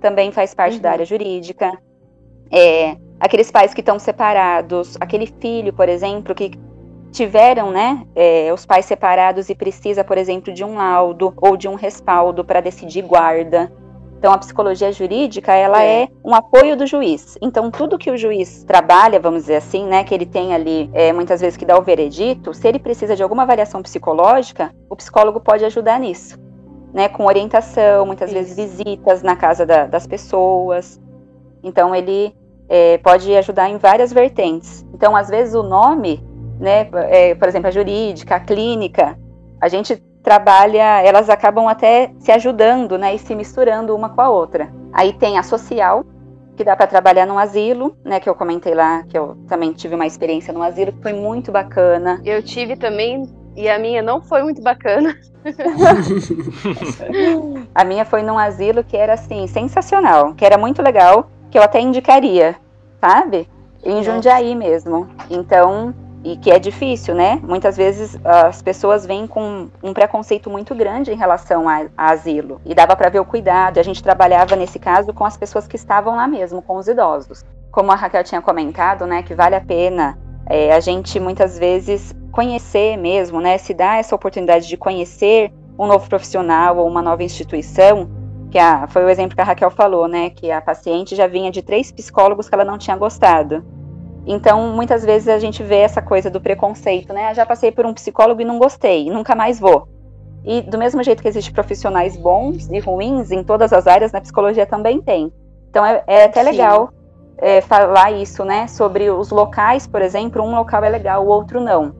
Também faz parte Uhum. da área jurídica. É, aqueles pais que estão separados, aquele filho, por exemplo, que tiveram, né, é, os pais separados e precisa, por exemplo, de um laudo ou de um respaldo para decidir guarda. Então, a psicologia jurídica, ela É. é. um apoio do juiz. Então, tudo que o juiz trabalha, vamos dizer assim, né, que ele tem ali, é, muitas vezes que dá o veredito, se ele precisa de alguma avaliação psicológica, o psicólogo pode ajudar nisso, né, com orientação, muitas vezes Isso. visitas na casa da- das pessoas. Então, ele é, pode ajudar em várias vertentes. Então, às vezes, o nome, né, é, por exemplo, a jurídica, a clínica, a gente trabalha, elas acabam até se ajudando, né, e se misturando uma com a outra. Aí tem a social, que dá para trabalhar num asilo, né, que eu comentei lá, que eu também tive uma experiência no asilo, que foi muito bacana. Eu tive também, e a minha não foi muito bacana. A minha foi num asilo que era assim, sensacional, que era muito legal, que eu até indicaria, sabe? Em. Jundiaí mesmo. Então, e que é difícil, né? Muitas vezes as pessoas vêm com um preconceito muito grande em relação a, a asilo. E dava para ver o cuidado. A gente trabalhava nesse caso com as pessoas que estavam lá mesmo, com os idosos. Como a Raquel tinha comentado, né, que vale a pena é, a gente muitas vezes conhecer mesmo, né? Se dar essa oportunidade de conhecer um novo profissional ou uma nova instituição, que a, foi o exemplo que a Raquel falou, né? Que a paciente já vinha de três psicólogos que ela não tinha gostado. Então, muitas vezes a gente vê essa coisa do preconceito, né? Ah, já passei por um psicólogo e não gostei, nunca mais vou. E do mesmo jeito que existem profissionais bons e ruins em todas as áreas, na psicologia também tem. Então é, é até Sim. legal é, falar isso, né? Sobre os locais, por exemplo, um local é legal, o outro não.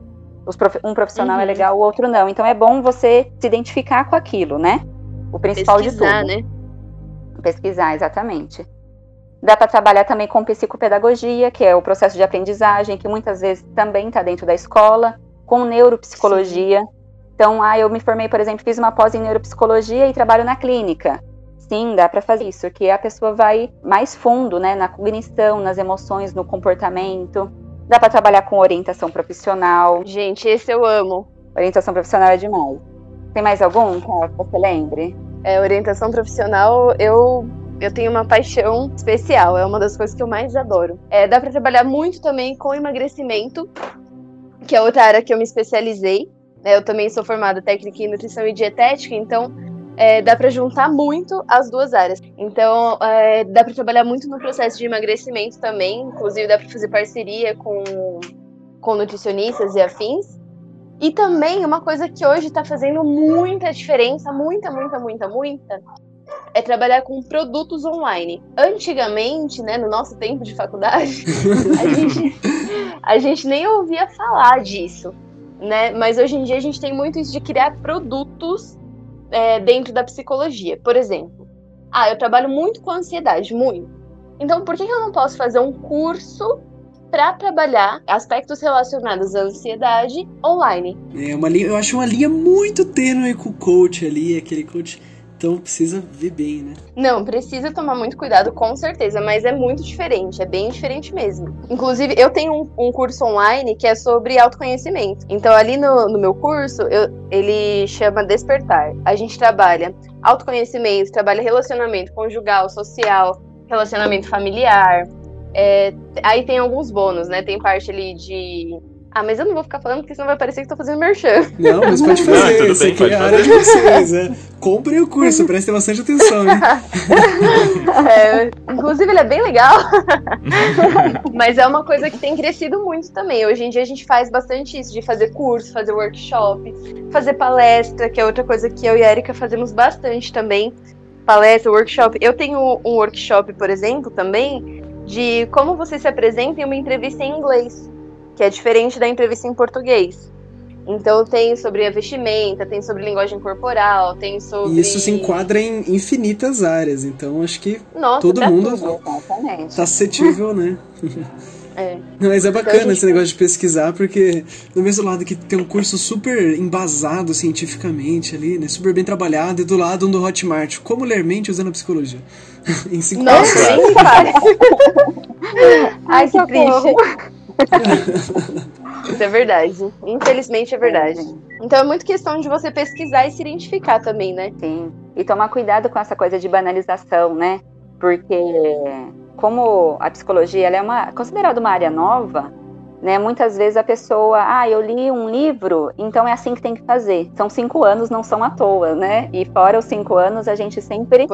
Prof- um profissional é Uhum. legal, o outro não. Então é bom você se identificar com aquilo, né? O principal Pesquisar, de tudo. né? Pesquisar, exatamente. Dá para trabalhar também com psicopedagogia, que é o processo de aprendizagem, que muitas vezes também está dentro da escola, com neuropsicologia. Então, ah, eu me formei, por exemplo, fiz uma pós em neuropsicologia e trabalho na clínica. Sim, dá para fazer isso, que a pessoa vai mais fundo, né, na cognição, nas emoções, no comportamento. Dá para trabalhar com orientação profissional. Gente, esse eu amo. Orientação profissional é demais. Tem mais algum que você lembre? É, orientação profissional, eu, eu tenho uma paixão especial, é uma das coisas que eu mais adoro. É, dá para trabalhar muito também com emagrecimento, que é outra área que eu me especializei. né? Eu também sou formada técnica em nutrição e dietética, então é, dá para juntar muito as duas áreas. Então, é, dá para trabalhar muito no processo de emagrecimento também, inclusive dá para fazer parceria com, com nutricionistas e afins. E também uma coisa que hoje está fazendo muita diferença, muita, muita, muita, muita, é trabalhar com produtos online. Antigamente, né, no nosso tempo de faculdade, a gente, a gente nem ouvia falar disso, né? Mas hoje em dia a gente tem muito isso de criar produtos é, dentro da psicologia. Por exemplo, ah, eu trabalho muito com ansiedade, muito. Então, por que que eu não posso fazer um curso para trabalhar aspectos relacionados à ansiedade online? É uma linha, eu acho uma linha muito tênue com o coach ali, aquele coach. Então precisa ver bem, né? Não, precisa tomar muito cuidado, com certeza, mas é muito diferente, é bem diferente mesmo. Inclusive, eu tenho um, um curso online que é sobre autoconhecimento. Então, ali no, no meu curso, eu- ele chama Despertar. A gente trabalha autoconhecimento, trabalha relacionamento conjugal, social, relacionamento familiar. É, aí tem alguns bônus, né? Tem parte ali de Ah, mas eu não vou ficar falando porque senão vai parecer que tô fazendo merchan. Não, mas pode Não, fazer. tudo Isso bem, aqui é pode a área de vocês. É. Comprem o curso, prestem bastante atenção. Hein? É, inclusive, ele é bem legal. Mas é uma coisa que tem crescido muito também. Hoje em dia a gente faz bastante isso, de fazer curso, fazer workshop, fazer palestra, que é outra coisa que eu e a Erika fazemos bastante também. Palestra, workshop. Eu tenho um workshop, por exemplo, também, de como você se apresenta em uma entrevista em inglês, que é diferente da entrevista em português. Então tem sobre a vestimenta, tem sobre linguagem corporal, tem sobre. E isso se enquadra em infinitas áreas, então acho que Nossa, todo mundo tudo. Tá suscetível, né? É. Mas é bacana Então, a gente- esse negócio de pesquisar, porque do mesmo lado que tem um curso super embasado cientificamente ali, né? Super bem trabalhado, e do lado um do Hotmart, como ler mente usando a psicologia. em cinco passos. faz. Ai, que triste. Isso é verdade. Infelizmente é verdade. Então é muito questão de você pesquisar e se identificar também, né? Sim. E tomar cuidado com essa coisa de banalização, né? Porque como a psicologia é uma, considerada uma área nova, né? Muitas vezes a pessoa, ah, eu li um livro, então é assim que tem que fazer. São cinco anos, não são à toa, né? E fora os cinco anos, a gente sempre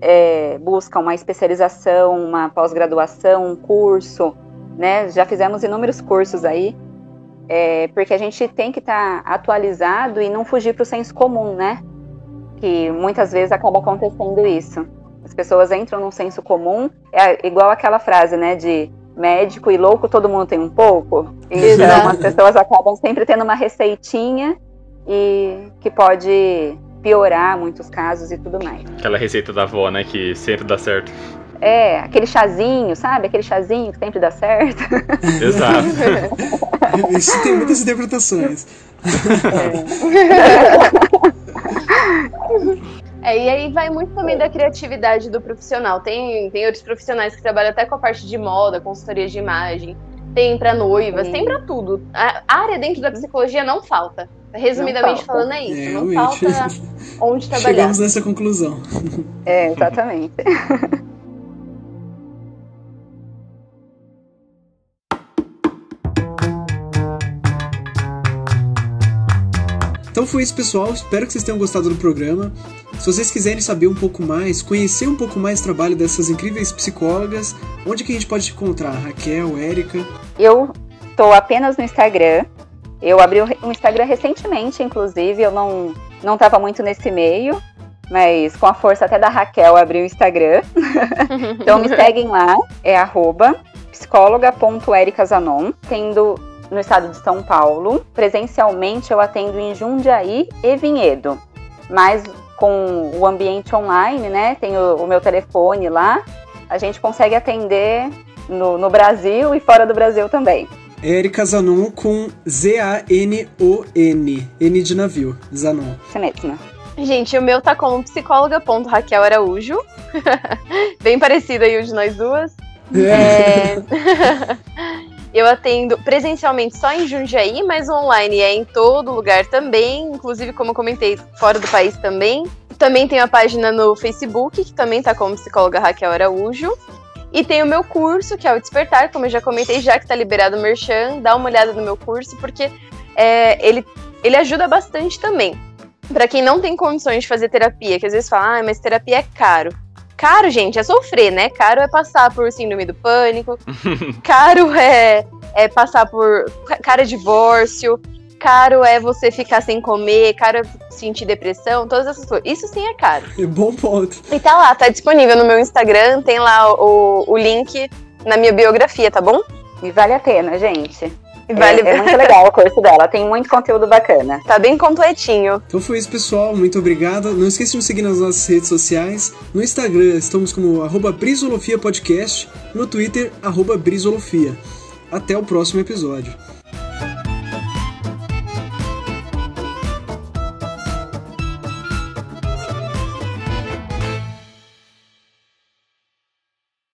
é. é, busca uma especialização, uma pós-graduação, um curso, né? Já fizemos inúmeros cursos aí, é, porque a gente tem que estar atualizado e não fugir para o senso comum, né? Que muitas vezes acaba acontecendo isso. As pessoas entram num senso comum, é igual aquela frase, né? De médico e louco todo mundo tem um pouco. Então Exato. as pessoas acabam sempre tendo uma receitinha e que pode piorar muitos casos e tudo mais. Aquela receita da avó, né? Que sempre dá certo. É, aquele chazinho, sabe? Aquele chazinho que sempre dá certo. Exato. Isso tem muitas interpretações. É, e aí vai muito também da criatividade do profissional. Tem, tem outros profissionais que trabalham até com a parte de moda, consultoria de imagem. Tem pra noivas, Sim. tem pra tudo. A área dentro da psicologia não falta. Resumidamente falta. falando, é isso. É, não realmente. falta onde trabalhar. Chegamos nessa conclusão. É, exatamente. Então foi isso, pessoal. Espero que vocês tenham gostado do programa. Se vocês quiserem saber um pouco mais, conhecer um pouco mais o trabalho dessas incríveis psicólogas, onde que a gente pode encontrar? Raquel, Érica? Eu tô apenas no Instagram. Eu abri um Instagram recentemente, inclusive. Eu não, não tava muito nesse meio. Mas com a força até da Raquel, abri o Instagram. Então me seguem lá. É psicóloga.ericazanon. Tendo no estado de São Paulo. Presencialmente eu atendo em Jundiaí e Vinhedo. Mas com o ambiente online, né? Tem o, o meu telefone lá. A gente consegue atender no, no Brasil e fora do Brasil também. Érica Zanon com Z-A-N-O-N. N de navio. Zanon. Isso mesmo. Gente, o meu tá como psicóloga.raquel Araújo. Bem parecido aí o de nós duas. É... Eu atendo presencialmente só em Jundiaí, mas online é em todo lugar também, inclusive, como comentei, fora do país também. Também tenho a página no Facebook, que também tá como psicóloga Raquel Araújo. E tem o meu curso, que é o Despertar, como eu já comentei, já que tá liberado o Merchan, dá uma olhada no meu curso, porque é, ele, ele ajuda bastante também. Pra quem não tem condições de fazer terapia, que às vezes fala, ah, mas terapia é caro. Caro, gente, é sofrer, né? Caro é passar por síndrome do pânico. caro é, é passar por. Caro é divórcio. Caro é você ficar sem comer. Caro é sentir depressão. Todas essas coisas. Isso sim é caro. É bom ponto. E tá lá, tá disponível no meu Instagram. Tem lá o, o link na minha biografia, tá bom? E vale a pena, gente. E Vale, É, é muito legal o curso dela. Tem muito conteúdo bacana. tá bem completinho. Então foi isso, pessoal. Muito obrigado. Não esqueça de nos seguir nas nossas redes sociais. No Instagram estamos como arroba Brisolofia Podcast. No Twitter, arroba Brisolofia. Até o próximo episódio.